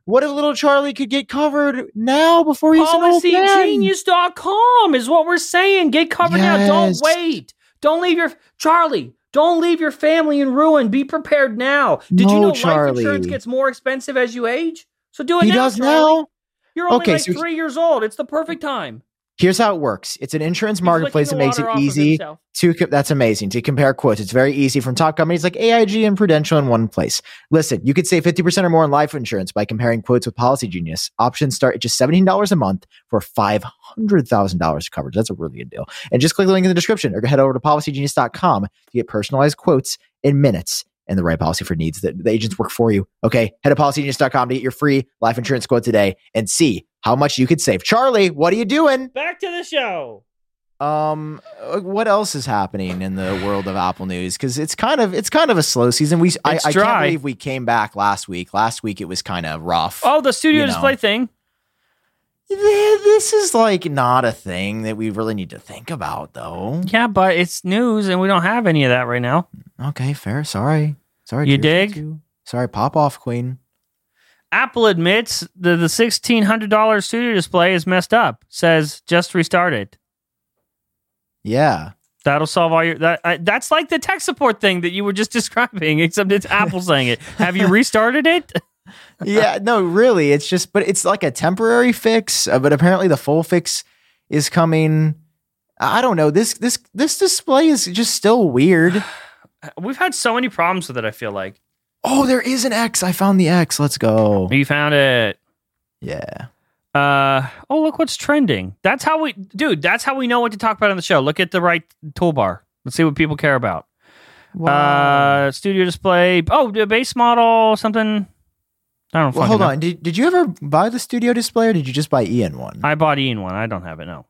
what if little Charlie could get covered now before he's an old man? PolicyGenius.com is what we're saying. Get covered now. Don't wait. Don't leave your Charlie. Don't leave your family in ruin. Be prepared now. Did you No, know life insurance gets more expensive as you age? So do it He now. does Charlie. now. You're only Okay, like so three years old. It's the perfect time. Here's how it works. It's an insurance He's marketplace that makes it water off of easy to co- that's amazing to compare quotes. It's very easy from top companies like AIG and Prudential in one place. Listen, you could save 50% or more on life insurance by comparing quotes with Policygenius. Options start at just $17 a month for $500,000 coverage. That's a really good deal. And just click the link in the description or head over to policygenius.com to get personalized quotes in minutes and the right policy for needs that the agents work for you. Okay, head to policygenius.com to get your free life insurance quote today and see how much you could save. Charlie, what are you doing? Back to the show. Um, what else is happening in the world of Apple News? Because it's kind of it's kind of a slow season. We I, It's I dry. can't believe we came back last week. Last week it was kind of rough. Oh, the studio You know. display thing. Th- this is like not a thing that we really need to think about, though. Yeah, but it's news, and we don't have any of that right now. Okay, fair. Sorry, sorry. You dig? Sorry, pop off, Queen. Apple admits that the sixteen hundred dollars studio display is messed up. Says just restarted. Yeah, That'll solve all your that. I, that's like the tech support thing that you were just describing, except it's Apple saying it. Have you restarted it? Yeah. No, really, it's just, but it's like a temporary fix. Uh, but apparently, the full fix is coming. I don't know. This this this display is just still weird. We've had so many problems with it. I feel like Oh, there is an X. I found the X. Let's go. you found it. Yeah. Uh oh, look what's trending. That's how we, dude. That's how we know what to talk about on the show. Look at the right toolbar. Let's see what people care about. Uh, studio display. Oh, the base model. Something. I don't. well, hold know. on. Did, did you ever buy the studio display or did you just buy Ian one? I bought Ian one. I don't have it. No,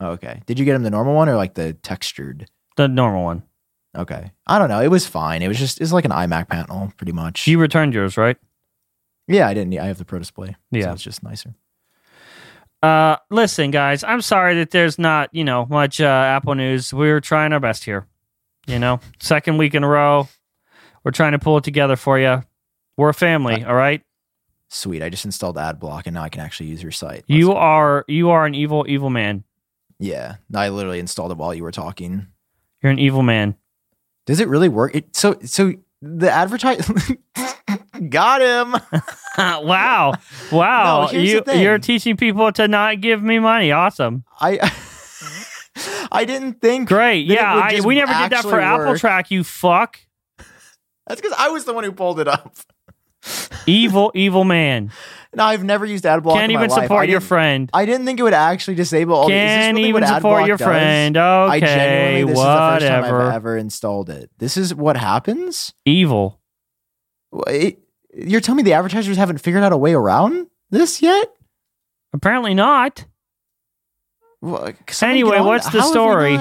Oh, okay. Did you get him the normal one or like the textured? the normal one. Okay. I don't know. It was fine. It was just, it's like an iMac panel pretty much. You returned yours, right? yeah, I didn't. I have the Pro Display. Yeah. So it's just nicer. Uh, listen, guys, I'm sorry that there's not, you know, much uh, Apple news. We're trying our best here. You know, second week in a row, we're trying to pull it together for you. We're a family, all right. Sweet. I just installed AdBlock and now I can actually use your site. Let's You go. are you are an evil, evil man. Yeah. I literally installed it while you were talking. You're an evil man. Does it really work? It, so, so the advertise got him. wow, wow! No, here's you the thing. you're teaching people to not give me money. Awesome, I I didn't think great. Yeah, I, we never did that for actually Apple. Track. You fuck, That's because I was the one who pulled it up. Evil, evil man. No, I've never used AdBlock. Can't even. Support your friend. I didn't think it would actually disable all. Can't really even support your does? friend. I Okay, genuinely, this is the first time whatever. I've ever installed it. This is what happens. Evil. It- you're telling me the advertisers haven't figured out a way around this yet? Apparently not. Well, Anyway, on- what's the we story?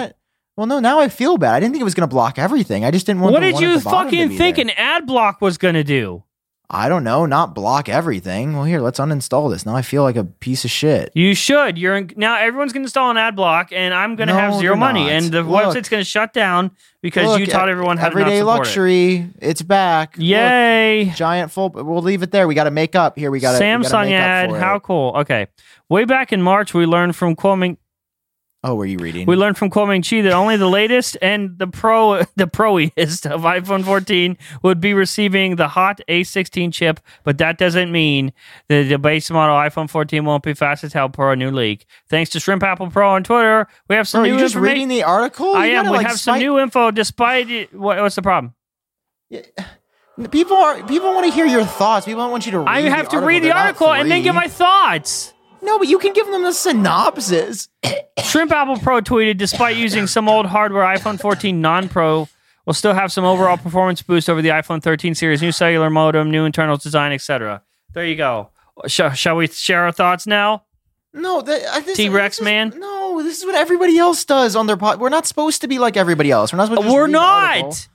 Well, no, now I feel bad. I didn't think it was going to block everything. I just didn't want. What did you fucking think there. an ad block was going to do? I don't know. Not block everything. Well, here, let's uninstall this. Now I feel like a piece of shit. You should. You're in, now everyone's going to install an ad block, and I'm going to have zero money, not. and the Look. website's going to shut down because Look, you taught everyone how everyday to support luxury. It's back. Yay! Look, giant full. We'll leave it there. We got to make up here. We got to Samsung ad. How cool. Okay. Way back in March, we learned from Kuoming. Oh, were you reading? We learned from Kuo Ming-Chi that only the latest and the pro, the proiest of iPhone 14 would be receiving the hot A16 chip, but that doesn't mean that the base model iPhone 14 won't be fast as hell per a new leak. Thanks to Shrimp Apple Pro on Twitter, we have some Bro, are new you just reading the article? I am. gotta, We like, have some new info despite it. What, what's the problem? People are. People want to hear your thoughts. People don't want you to. read I have to article. read the They're article and then get my thoughts. No, but you can give them the synopsis. Shrimp Apple Pro tweeted, despite using some old hardware, iPhone 14 non Pro will still have some overall performance boost over the iPhone 13 series, new cellular modem, new internals design, etc. There you go. Sh- shall we share our thoughts now? No, this, T-Rex man? No, this is what everybody else does on their pod. We're not supposed to be like everybody else. We're not supposed. To We're read the article. not.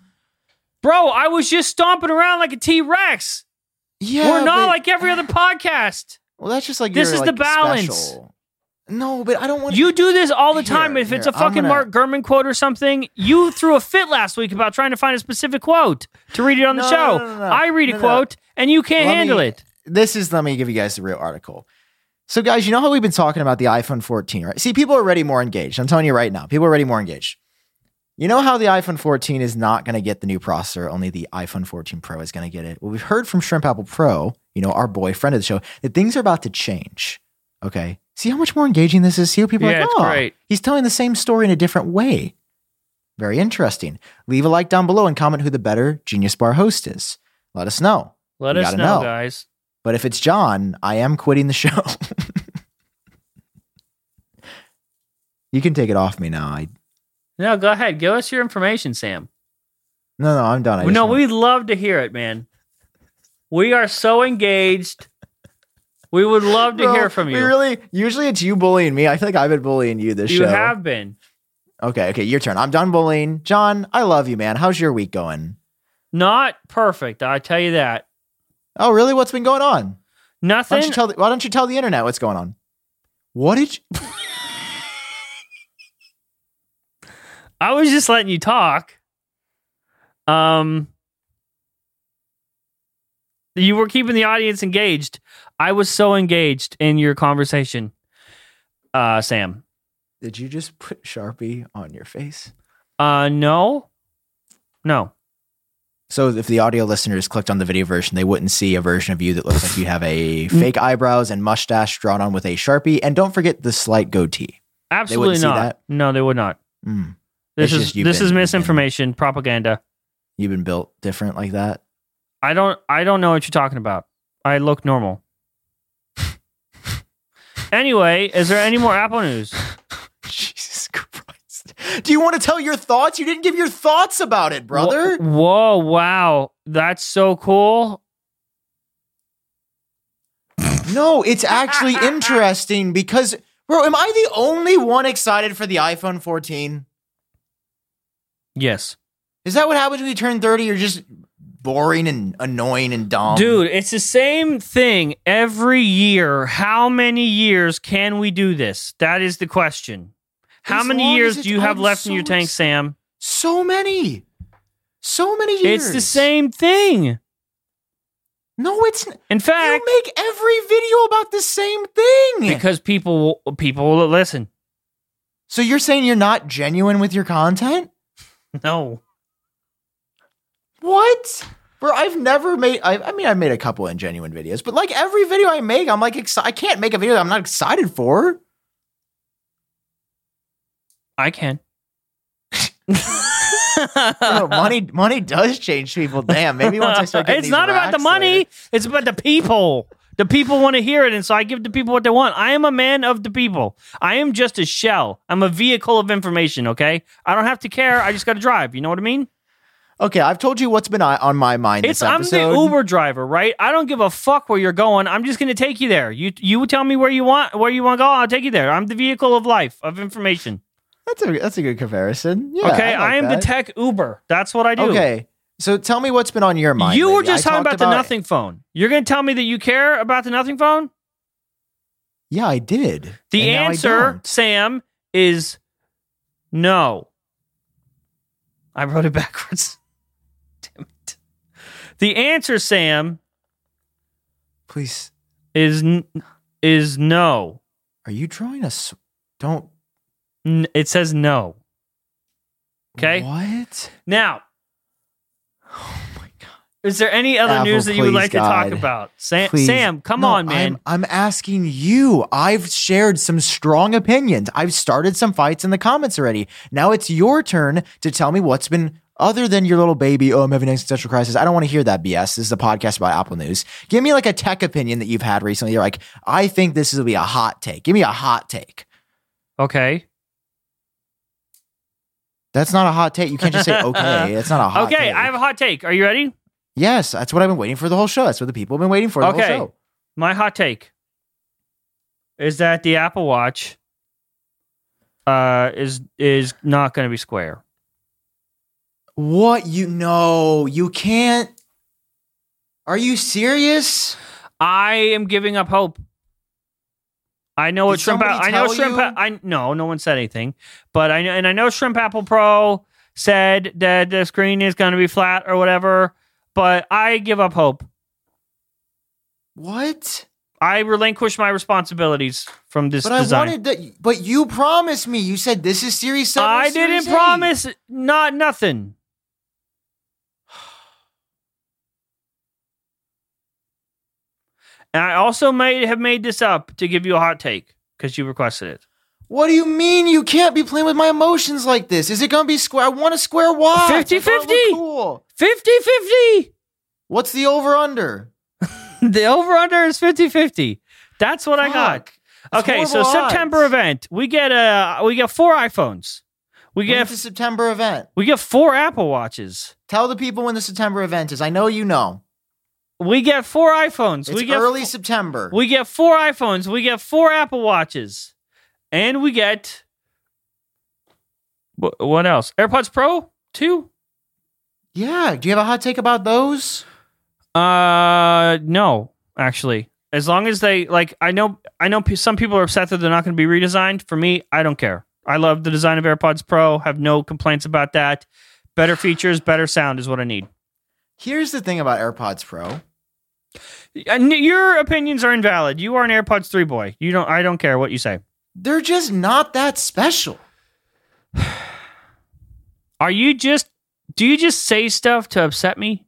Bro, I was just stomping around like a T Rex. Yeah, We're not but- like every other podcast. Well, that's just like This is the balance. special. No, but I don't want You do this all the time. If it's here, a I'm fucking gonna- Mark Gurman quote or something, you threw a fit last week about trying to find a specific quote to read it on the No, show. no, no. I read a quote and you can't Let handle me- it. This is let me give you guys the real article. So, guys, you know how we've been talking about the iPhone 14, right? See, people are already more engaged. I'm telling you right now, people are already more engaged. You know how the iPhone 14 is not going to get the new processor, only the iPhone 14 Pro is going to get it? Well, we've heard from Shrimp Apple Pro, you know, our boy, friend of the show, that things are about to change. Okay. See how much more engaging this is? See how people are Yeah, like, oh, great. he's telling the same story in a different way. Very interesting. Leave a like down below and comment who the better Genius Bar host is. Let us know. Let us know, know. guys. But if it's John, I am quitting the show. you can take it off me now. I No, go ahead. Give us your information, Sam. no, no, I'm done. I no, we'd love to hear it, man. We are so engaged. We would love to Bro, hear from We you. really usually it's you bullying me. I feel like I've been bullying you this you show. You have been. Okay, okay, your turn. I'm done bullying. Jon, I love you, man. How's your week going? Not perfect, I tell you that. Oh, really? What's been going on? Why Nothing. don't you tell the, why don't you tell the internet what's going on? What did you, I was just letting you talk. Um, you were keeping the audience engaged. I was so engaged in your conversation, uh, Sam. did you just put Sharpie on your face? Uh, no, no. So if the audio listeners clicked on the video version, they wouldn't see a version of you that looks like you have a fake eyebrows and mustache drawn on with a Sharpie. And don't forget the slight goatee. Absolutely see not. that? No, they would not. Mm. This It's is just this been- is you've been- misinformation, propaganda. You've been built different like that. I don't I don't know what you're talking about. I look normal. anyway, is there any more Apple news? Jesus Christ. Do you want to tell your thoughts? You didn't give your thoughts about it, brother. Whoa, whoa, wow. That's so cool. No, it's actually interesting because, bro, am I the only one excited for the iPhone 14? Yes. Is that what happens when you turn 30? You're just boring and annoying and dumb. Dude, it's the same thing every year. How many years can we do this? That is the question. How As many years do you have I'm left in your tank, Sam? So many. So many years. It's the same thing. No, it's n- In fact, you make every video about the same thing. because people people will listen. so you're saying you're not genuine with your content? No. What? Bro, I've never made. I, I mean, I've made a couple ingenuine videos, but like every video I make, I'm like, exci- I can't make a video that I'm not excited for. I can. Bro, money, money does change people. Damn, maybe once I start getting it's not about the money. later- It's about the people. The people want to hear it, and so I give the people what they want. I am a man of the people. I am just a shell. I'm a vehicle of information. Okay, I don't have to care. I just got to drive. You know what I mean? Okay, I've told you what's been on on my mind. It's I'm the Uber driver, right? I don't give a fuck where you're going. I'm just going to take you there. You you tell me where you want where you want to go. I'll take you there. I'm the vehicle of life of information. That's a that's a good comparison. Yeah, okay, I, like I am that. the tech Uber. That's what I do. Okay, so tell me what's been on your mind. You were just I talking talked about, the nothing phone. You're going to tell me that you care about the nothing phone? Yeah, I did. The And now I answer. Sam, is no. I wrote it backwards. Damn it. The answer, Sam, Please, is n- is no. are you drawing us? Don't. N- it says no. Okay. What? Now. Is there any other Apple, news that you would like to talk about? Sam, Please. Sam come No, on, man. I'm, I'm asking you. I've shared some strong opinions. I've started some fights in the comments already. Now it's your turn to tell me what's been other than your little baby. Oh, I'm having an existential crisis. I don't want to hear that BS. This is a podcast about Apple News. Give me like a tech opinion that you've had recently. You're like, I think this will be a hot take. Give me a hot take. okay. That's not a hot take. You can't just say okay. It's not a hot take. okay, take. I have a hot take. Are you ready? Yes, that's what I've been waiting for the whole show. That's what the people have been waiting for the Okay. whole show. My hot take is that the Apple Watch uh, is is not going to be square. What you know? You can't. Are you serious? I am giving up hope. I know what shrimp. I know shrimp. you? I no, no one said anything, but I know, and I know Shrimp Apple Pro said that the screen is going to be flat or whatever. But I give up hope. What? I relinquish my responsibilities from this But design. I wanted that. But you promised me. You said this is Series Seven. I Series didn't 8." promise not nothing. And I also may have made this up to give you a hot take because you requested it. What do you mean you can't be playing with my emotions like this? Is it gonna be square? I want a square watch. I 50-50. Cool. 50 50. What's the over under? The over under is 50 50. That's what I got. Okay, so September event. We get uh we get four iPhones. We get the September event? we get four Apple Watches. Tell the people when the September event is. I know you know. We get four iPhones. It's we get early September. We get four iPhones. We get four Apple Watches, and we get wh- what else? AirPods Pro two. Yeah. Do you have a hot take about those? Uh, no, actually. As long as they like, I know, I know. pe- Some people are upset that they're not going to be redesigned. For me, I don't care. I love the design of AirPods Pro. Have no complaints about that. Better features, better sound is what I need. Here's the thing about AirPods Pro. And your opinions are invalid. You are an AirPods three boy. You don't. I don't care what you say. They're just not that special. Are you just? Do you just say stuff to upset me?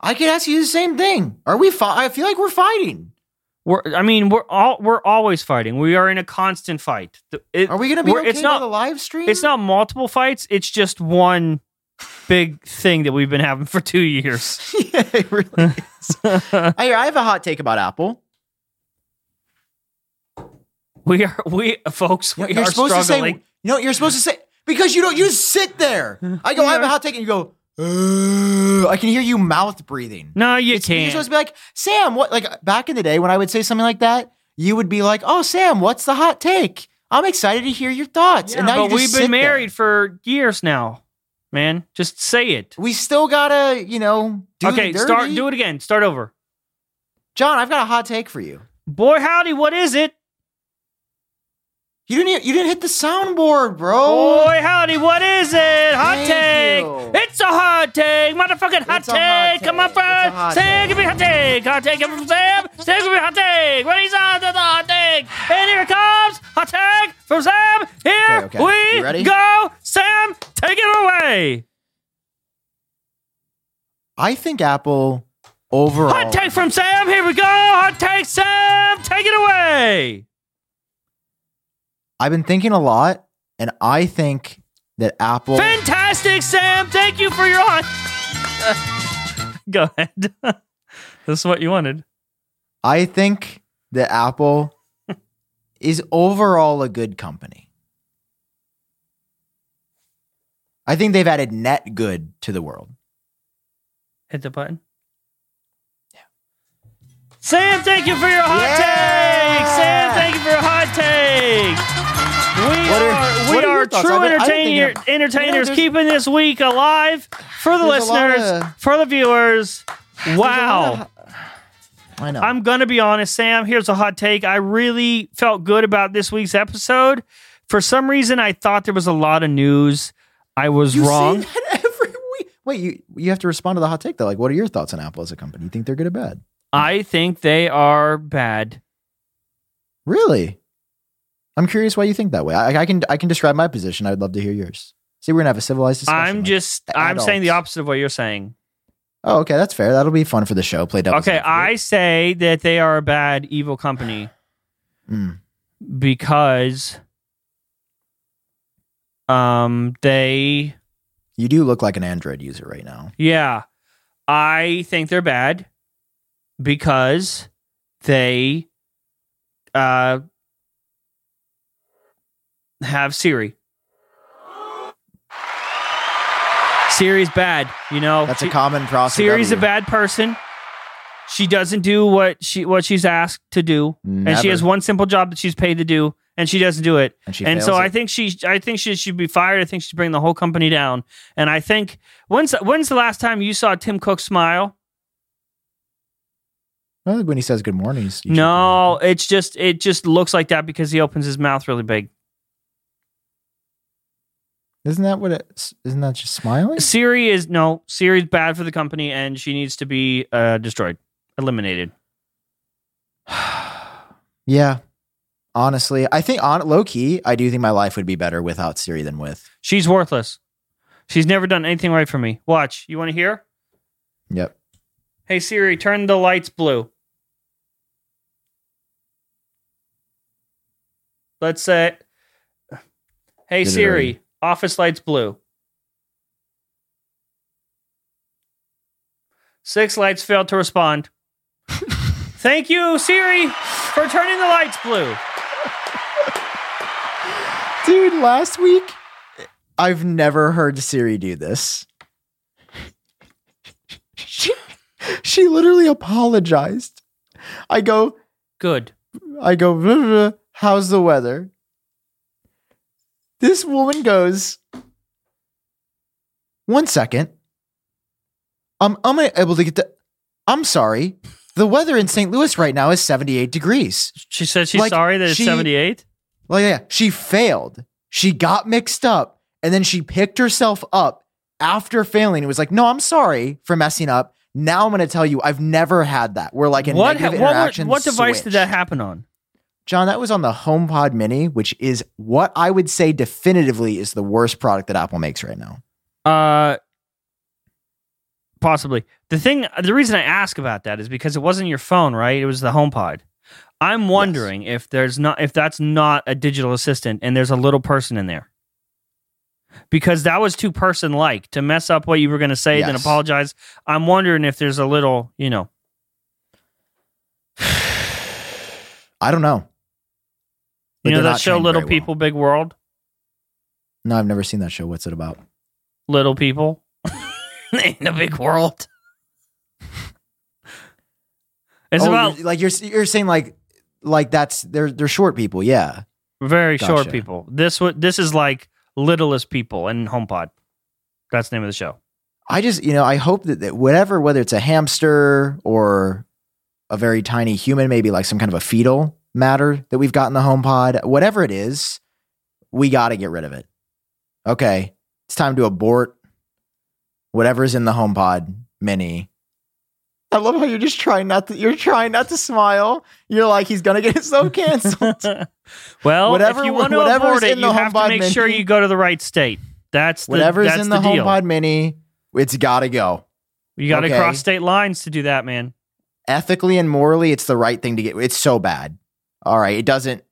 I could ask you the same thing. Are we? Fi- I feel like we're fighting. We're, I mean, we're all we're always fighting. We are in a constant fight. It- Are we gonna be okay it's not- with the live stream? It's not multiple fights. It's just one big thing that we've been having for two years. yeah, it really is. I, I have a hot take about Apple. we are we folks. We are are supposed to say. struggling. You know, you're supposed to say because you don't. You just sit there. I go. I have a hot take, and you go. I can hear you mouth breathing. no, you You're can't. supposed to be like, Sam, what? Like back in the day when I would say something like that, you would be like, Oh, Sam, what's the hot take? I'm excited to hear your thoughts. Yeah, and now but you just we've sit been there. married for years now, man. Just say it. We still gotta, you know, do okay, the start. dirty. Do it again. Start over. Jon, I've got a hot take for you. Boy, howdy, what is it? You didn't. You didn't hit the soundboard, bro. Boy, howdy, what is it? Hot Thank take. you. It's a hot take, motherfucking hot It's a hot take. Come on, take. It's a friend. hot Sam, take. give me a hot take. Hot take from Sam. Sam, give me a hot take. Ready, on to the hot take. And here it comes. Hot take from Sam. Here Okay, okay. You we ready? go. Sam, take it away. I think Apple overall. Hot take from Sam. Here we go. Hot take, Sam. Take it away. I've been thinking a lot, and I think that Apple. Fantastic, Sam. Thank you for your hot. go ahead. this is what you wanted. I think that Apple is overall a good company. I think they've added net good to the world. Hit the button. Yeah. Sam, thank you for your hot Yeah! take. Sam, thank you for your hot take. We What are- are, we are are true entertainer, entertainers there's- keeping this week alive for the There's a lot listeners, of- for the viewers. Wow. I know. I'm going to be honest, Sam. Here's a hot take. I really felt good about this week's episode. For some reason, I thought there was a lot of news. I was you wrong. every week. Wait, you you have to respond to the hot take though. Like, what are your thoughts on Apple as a company? You think they're good or bad? I think they are bad. Really? I'm curious why you think that way. I, I can I can describe my position. I would love to hear yours. See, we're gonna have a civilized discussion. I'm like- just, I'm saying the opposite of what you're saying. Oh, okay, that's fair. That'll be fun for the show. Play devil's Okay. I say that they are a bad, evil company Mm. because um they You do look like an Android user right now. yeah, I think they're bad because they uh have Siri. Siri's bad, you know. That's She- a common process. Siri's a bad person. She doesn't do what she what she's asked to do, and she has one simple job that she's paid to do, and she doesn't do it. and she and so I think she I think she should be fired. I think she should bring the whole company down. And I think when's when's the last time you saw Tim Cook smile? I think when he says good mornings. No, it's just it just looks like that because he opens his mouth really big. Isn't that what it? Isn't that just smiling? Siri is no Siri's bad for the company and she needs to be uh, destroyed, eliminated. yeah. Honestly, I think on low key, I do think my life would be better without Siri than with. She's worthless. She's never done anything right for me. Watch. You want to hear? Yep. Hey Siri, turn the lights blue. Let's say, hey Did Siri. Office lights blue. Six lights failed to respond. Thank you, Siri, for turning the lights blue. Dude, last week, I've never heard Siri do this. she, she literally apologized. I go, Good. I go, "Blah, blah, blah. how's the weather? This woman goes, one second. Um, am I able to get the? I'm sorry. The weather in St. Louis right now is 78 degrees. She said she's Like, sorry that it's she- 78. Well, yeah, she failed. She got mixed up and then she picked herself up after failing. It was like, no, I'm sorry for messing up. Now I'm going to tell you, I've never had that. We're like a What, negative what, what device did that happen on? Jon, that was on the HomePod Mini, which is what I would say definitively is the worst product that Apple makes right now. Uh, possibly. The thing, the reason I ask about that is because it wasn't your phone, right? It was the HomePod. I'm wondering if there's not if that's not a digital assistant and there's a little person in there. Because that was too person like to mess up what you were going to say, then apologize. I'm wondering if there's a little, you know, I don't know. You know that show Little very well. People, Big World. No, I've never seen that show. What's it about? Little People in a big world. It's Oh, about you're- like you're you're saying like like that's they're they're short people. Yeah. Very short people. This wa- this is like littlest people in HomePod. That's the name of the show. I just, you know, I hope that, that whatever, whether it's a hamster or a very tiny human, maybe like some kind of a fetal matter that we've got in the HomePod, whatever it is, we got to get rid of it. Okay. It's time to abort whatever's in the HomePod mini. I love how you're just trying not to, you're trying not to smile. You're like, he's going to get so canceled. well, Whatever- if you want to abort it, in you have to HomePod make sure you go to the right state. That's the, whatever's that's in the, the, home deal. pod mini, it's got to go. You got to Okay. cross state lines to do that, man. ethically and morally, it's the right thing to get. It's so bad. All right, it doesn't.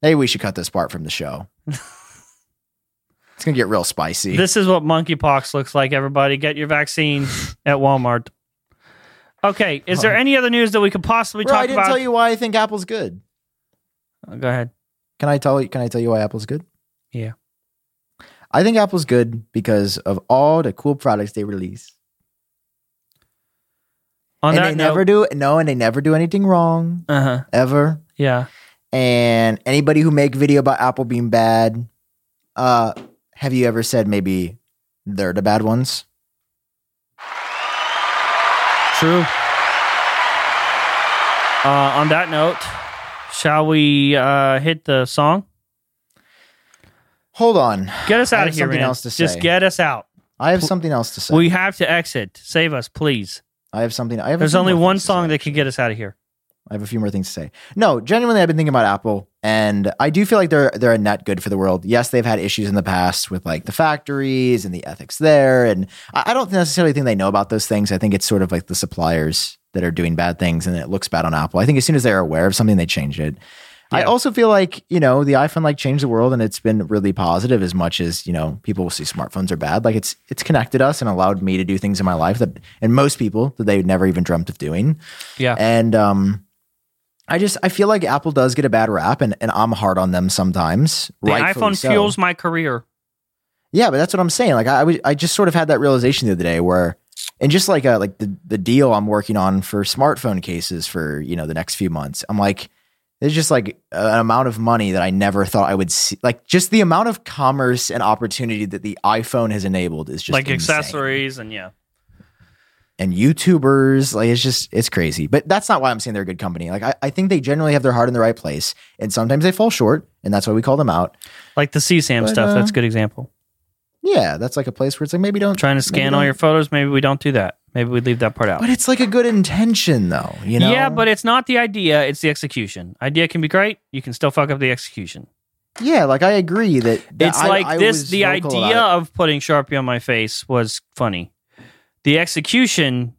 Maybe we should cut this part from the show. it's gonna get real spicy. This is what monkeypox looks like. Everybody, get your vaccine at Walmart. Okay, is there any other news that we could possibly Bro, talk I didn't about? tell you why I think Apple's good. Oh, go ahead. Can I tell you? Can I tell you why Apple's good? Yeah. I think Apple's good because of all the cool products they release, On and they never do no, and they never do anything wrong Uh huh. ever. Yeah. And anybody who make video about Apple being bad, uh, have you ever said maybe they're the bad ones? True. Uh, on that note, shall we uh, hit the song? Hold on. Get us out of here, something man. else to say. Just get us out. I have something else to say. We have to exit. Save us, please. I have something. I have. There's only one song that can get us out of here. I have a few more things to say. No, genuinely, I've been thinking about Apple, and I do feel like they're they're a net good for the world. Yes, they've had issues in the past with like the factories and the ethics there, and I, I don't necessarily think they know about those things. I think it's sort of like the suppliers that are doing bad things, and it looks bad on Apple. I think as soon as they're aware of something, they change it. I also feel like you know the iPhone like changed the world, and it's been really positive. As much as you know, people will see smartphones are bad. Like it's it's connected us and allowed me to do things in my life that, and most people that they never even dreamt of doing. Yeah. And um, I just I feel like Apple does get a bad rap, and, and I'm hard on them sometimes. The iPhone so. fuels my career. Yeah, but that's what I'm saying. Like I, I, just sort of had that realization the other day where, and just like uh like the the deal I'm working on for smartphone cases for you know the next few months, I'm like. There's just like an amount of money that I never thought I would see. Like just the amount of commerce and opportunity that the iPhone has enabled is just like insane. accessories and yeah. and YouTubers. Like it's just it's crazy. But that's not why I'm saying they're a good company. Like I, I think they generally have their heart in the right place, and sometimes they fall short, and that's why we call them out. Like the CSAM But, stuff. uh, That's a good example. Yeah, that's like a place where it's like maybe don't Trying to scan all don't- your photos. Maybe we don't do that. Maybe we'd leave that part out. But it's like a good intention, though. You know? Yeah, but it's not the idea, it's the execution. Idea can be great, you can still fuck up the execution. yeah, like I agree that, that It's I- like I this the idea of putting Sharpie on my face was funny. The execution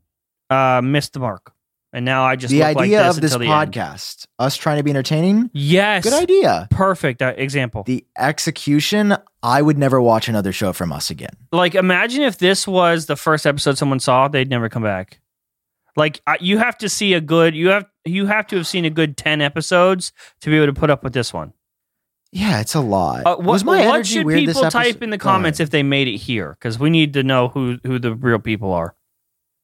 uh missed the mark. And now I just the look idea like this of this podcast, us trying to be entertaining, Yes. good idea. Perfect uh, example. The execution, I would never watch another show from us again. like imagine if this was the first episode someone saw, they'd never come back. Like I- you have to see a good you have you have to have seen a good 10 episodes to be able to put up with this one. Yeah, it's a lot. Uh, what, was my what should weird people type in the comments if they made it here? Because we need to know who who the real people are.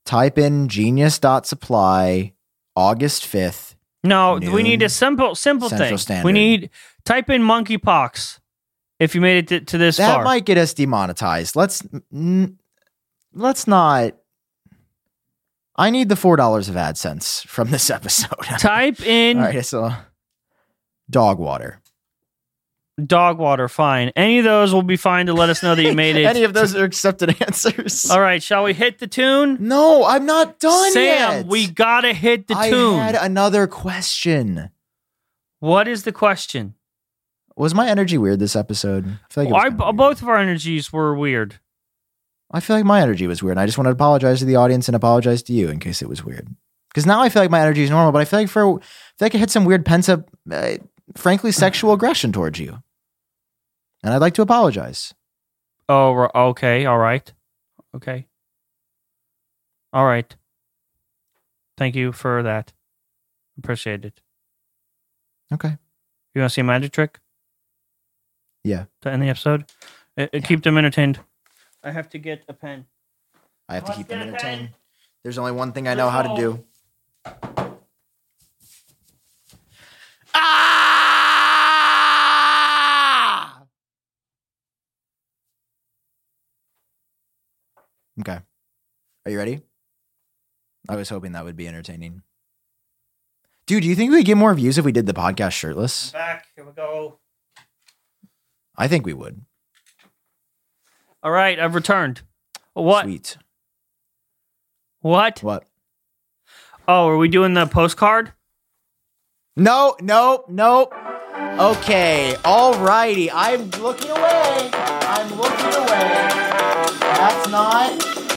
Type in genius.supply August 5th. No, we need a simple simple Central thing. Standard. We need type in monkeypox if you made it to, to this That far. might get us demonetized. Let's mm, let's not I need the $4 of AdSense from this episode. type in All right, so dog water. Dog water. Fine. Any of those will be fine to let us know that you made it. Any of those are accepted answers. All right, shall we hit the tune? No, I'm not done Sam, yet. we gotta hit the I tune. I had another question. what is the question? Was my energy weird this episode? I feel like it was I, both of our energies were weird. I feel like my energy was weird. And I just want to apologize to the audience and apologize to you in case it was weird. Because now I feel like my energy is normal, but I feel like for I feel like I had some weird pent up, uh, frankly, sexual aggression towards you, and I'd like to apologize. Oh, okay. All right. Okay. All right. Thank you for that. Appreciate it. Okay. You want to see a magic trick? Yeah. To end the episode? Uh, uh, Keep them entertained. I have to get a pen. I have to Let's keep them entertained. There's only one thing I know how to do. Ah! Okay. Are you ready? I was hoping that would be entertaining. Dude, do you think we'd get more views if we did the podcast shirtless? Back. Here we go. I think we would. All right. I've returned. What? Sweet. What? What? Oh, are we doing the postcard? No, no, nope. Okay, alrighty. I'm looking away. I'm looking away that's not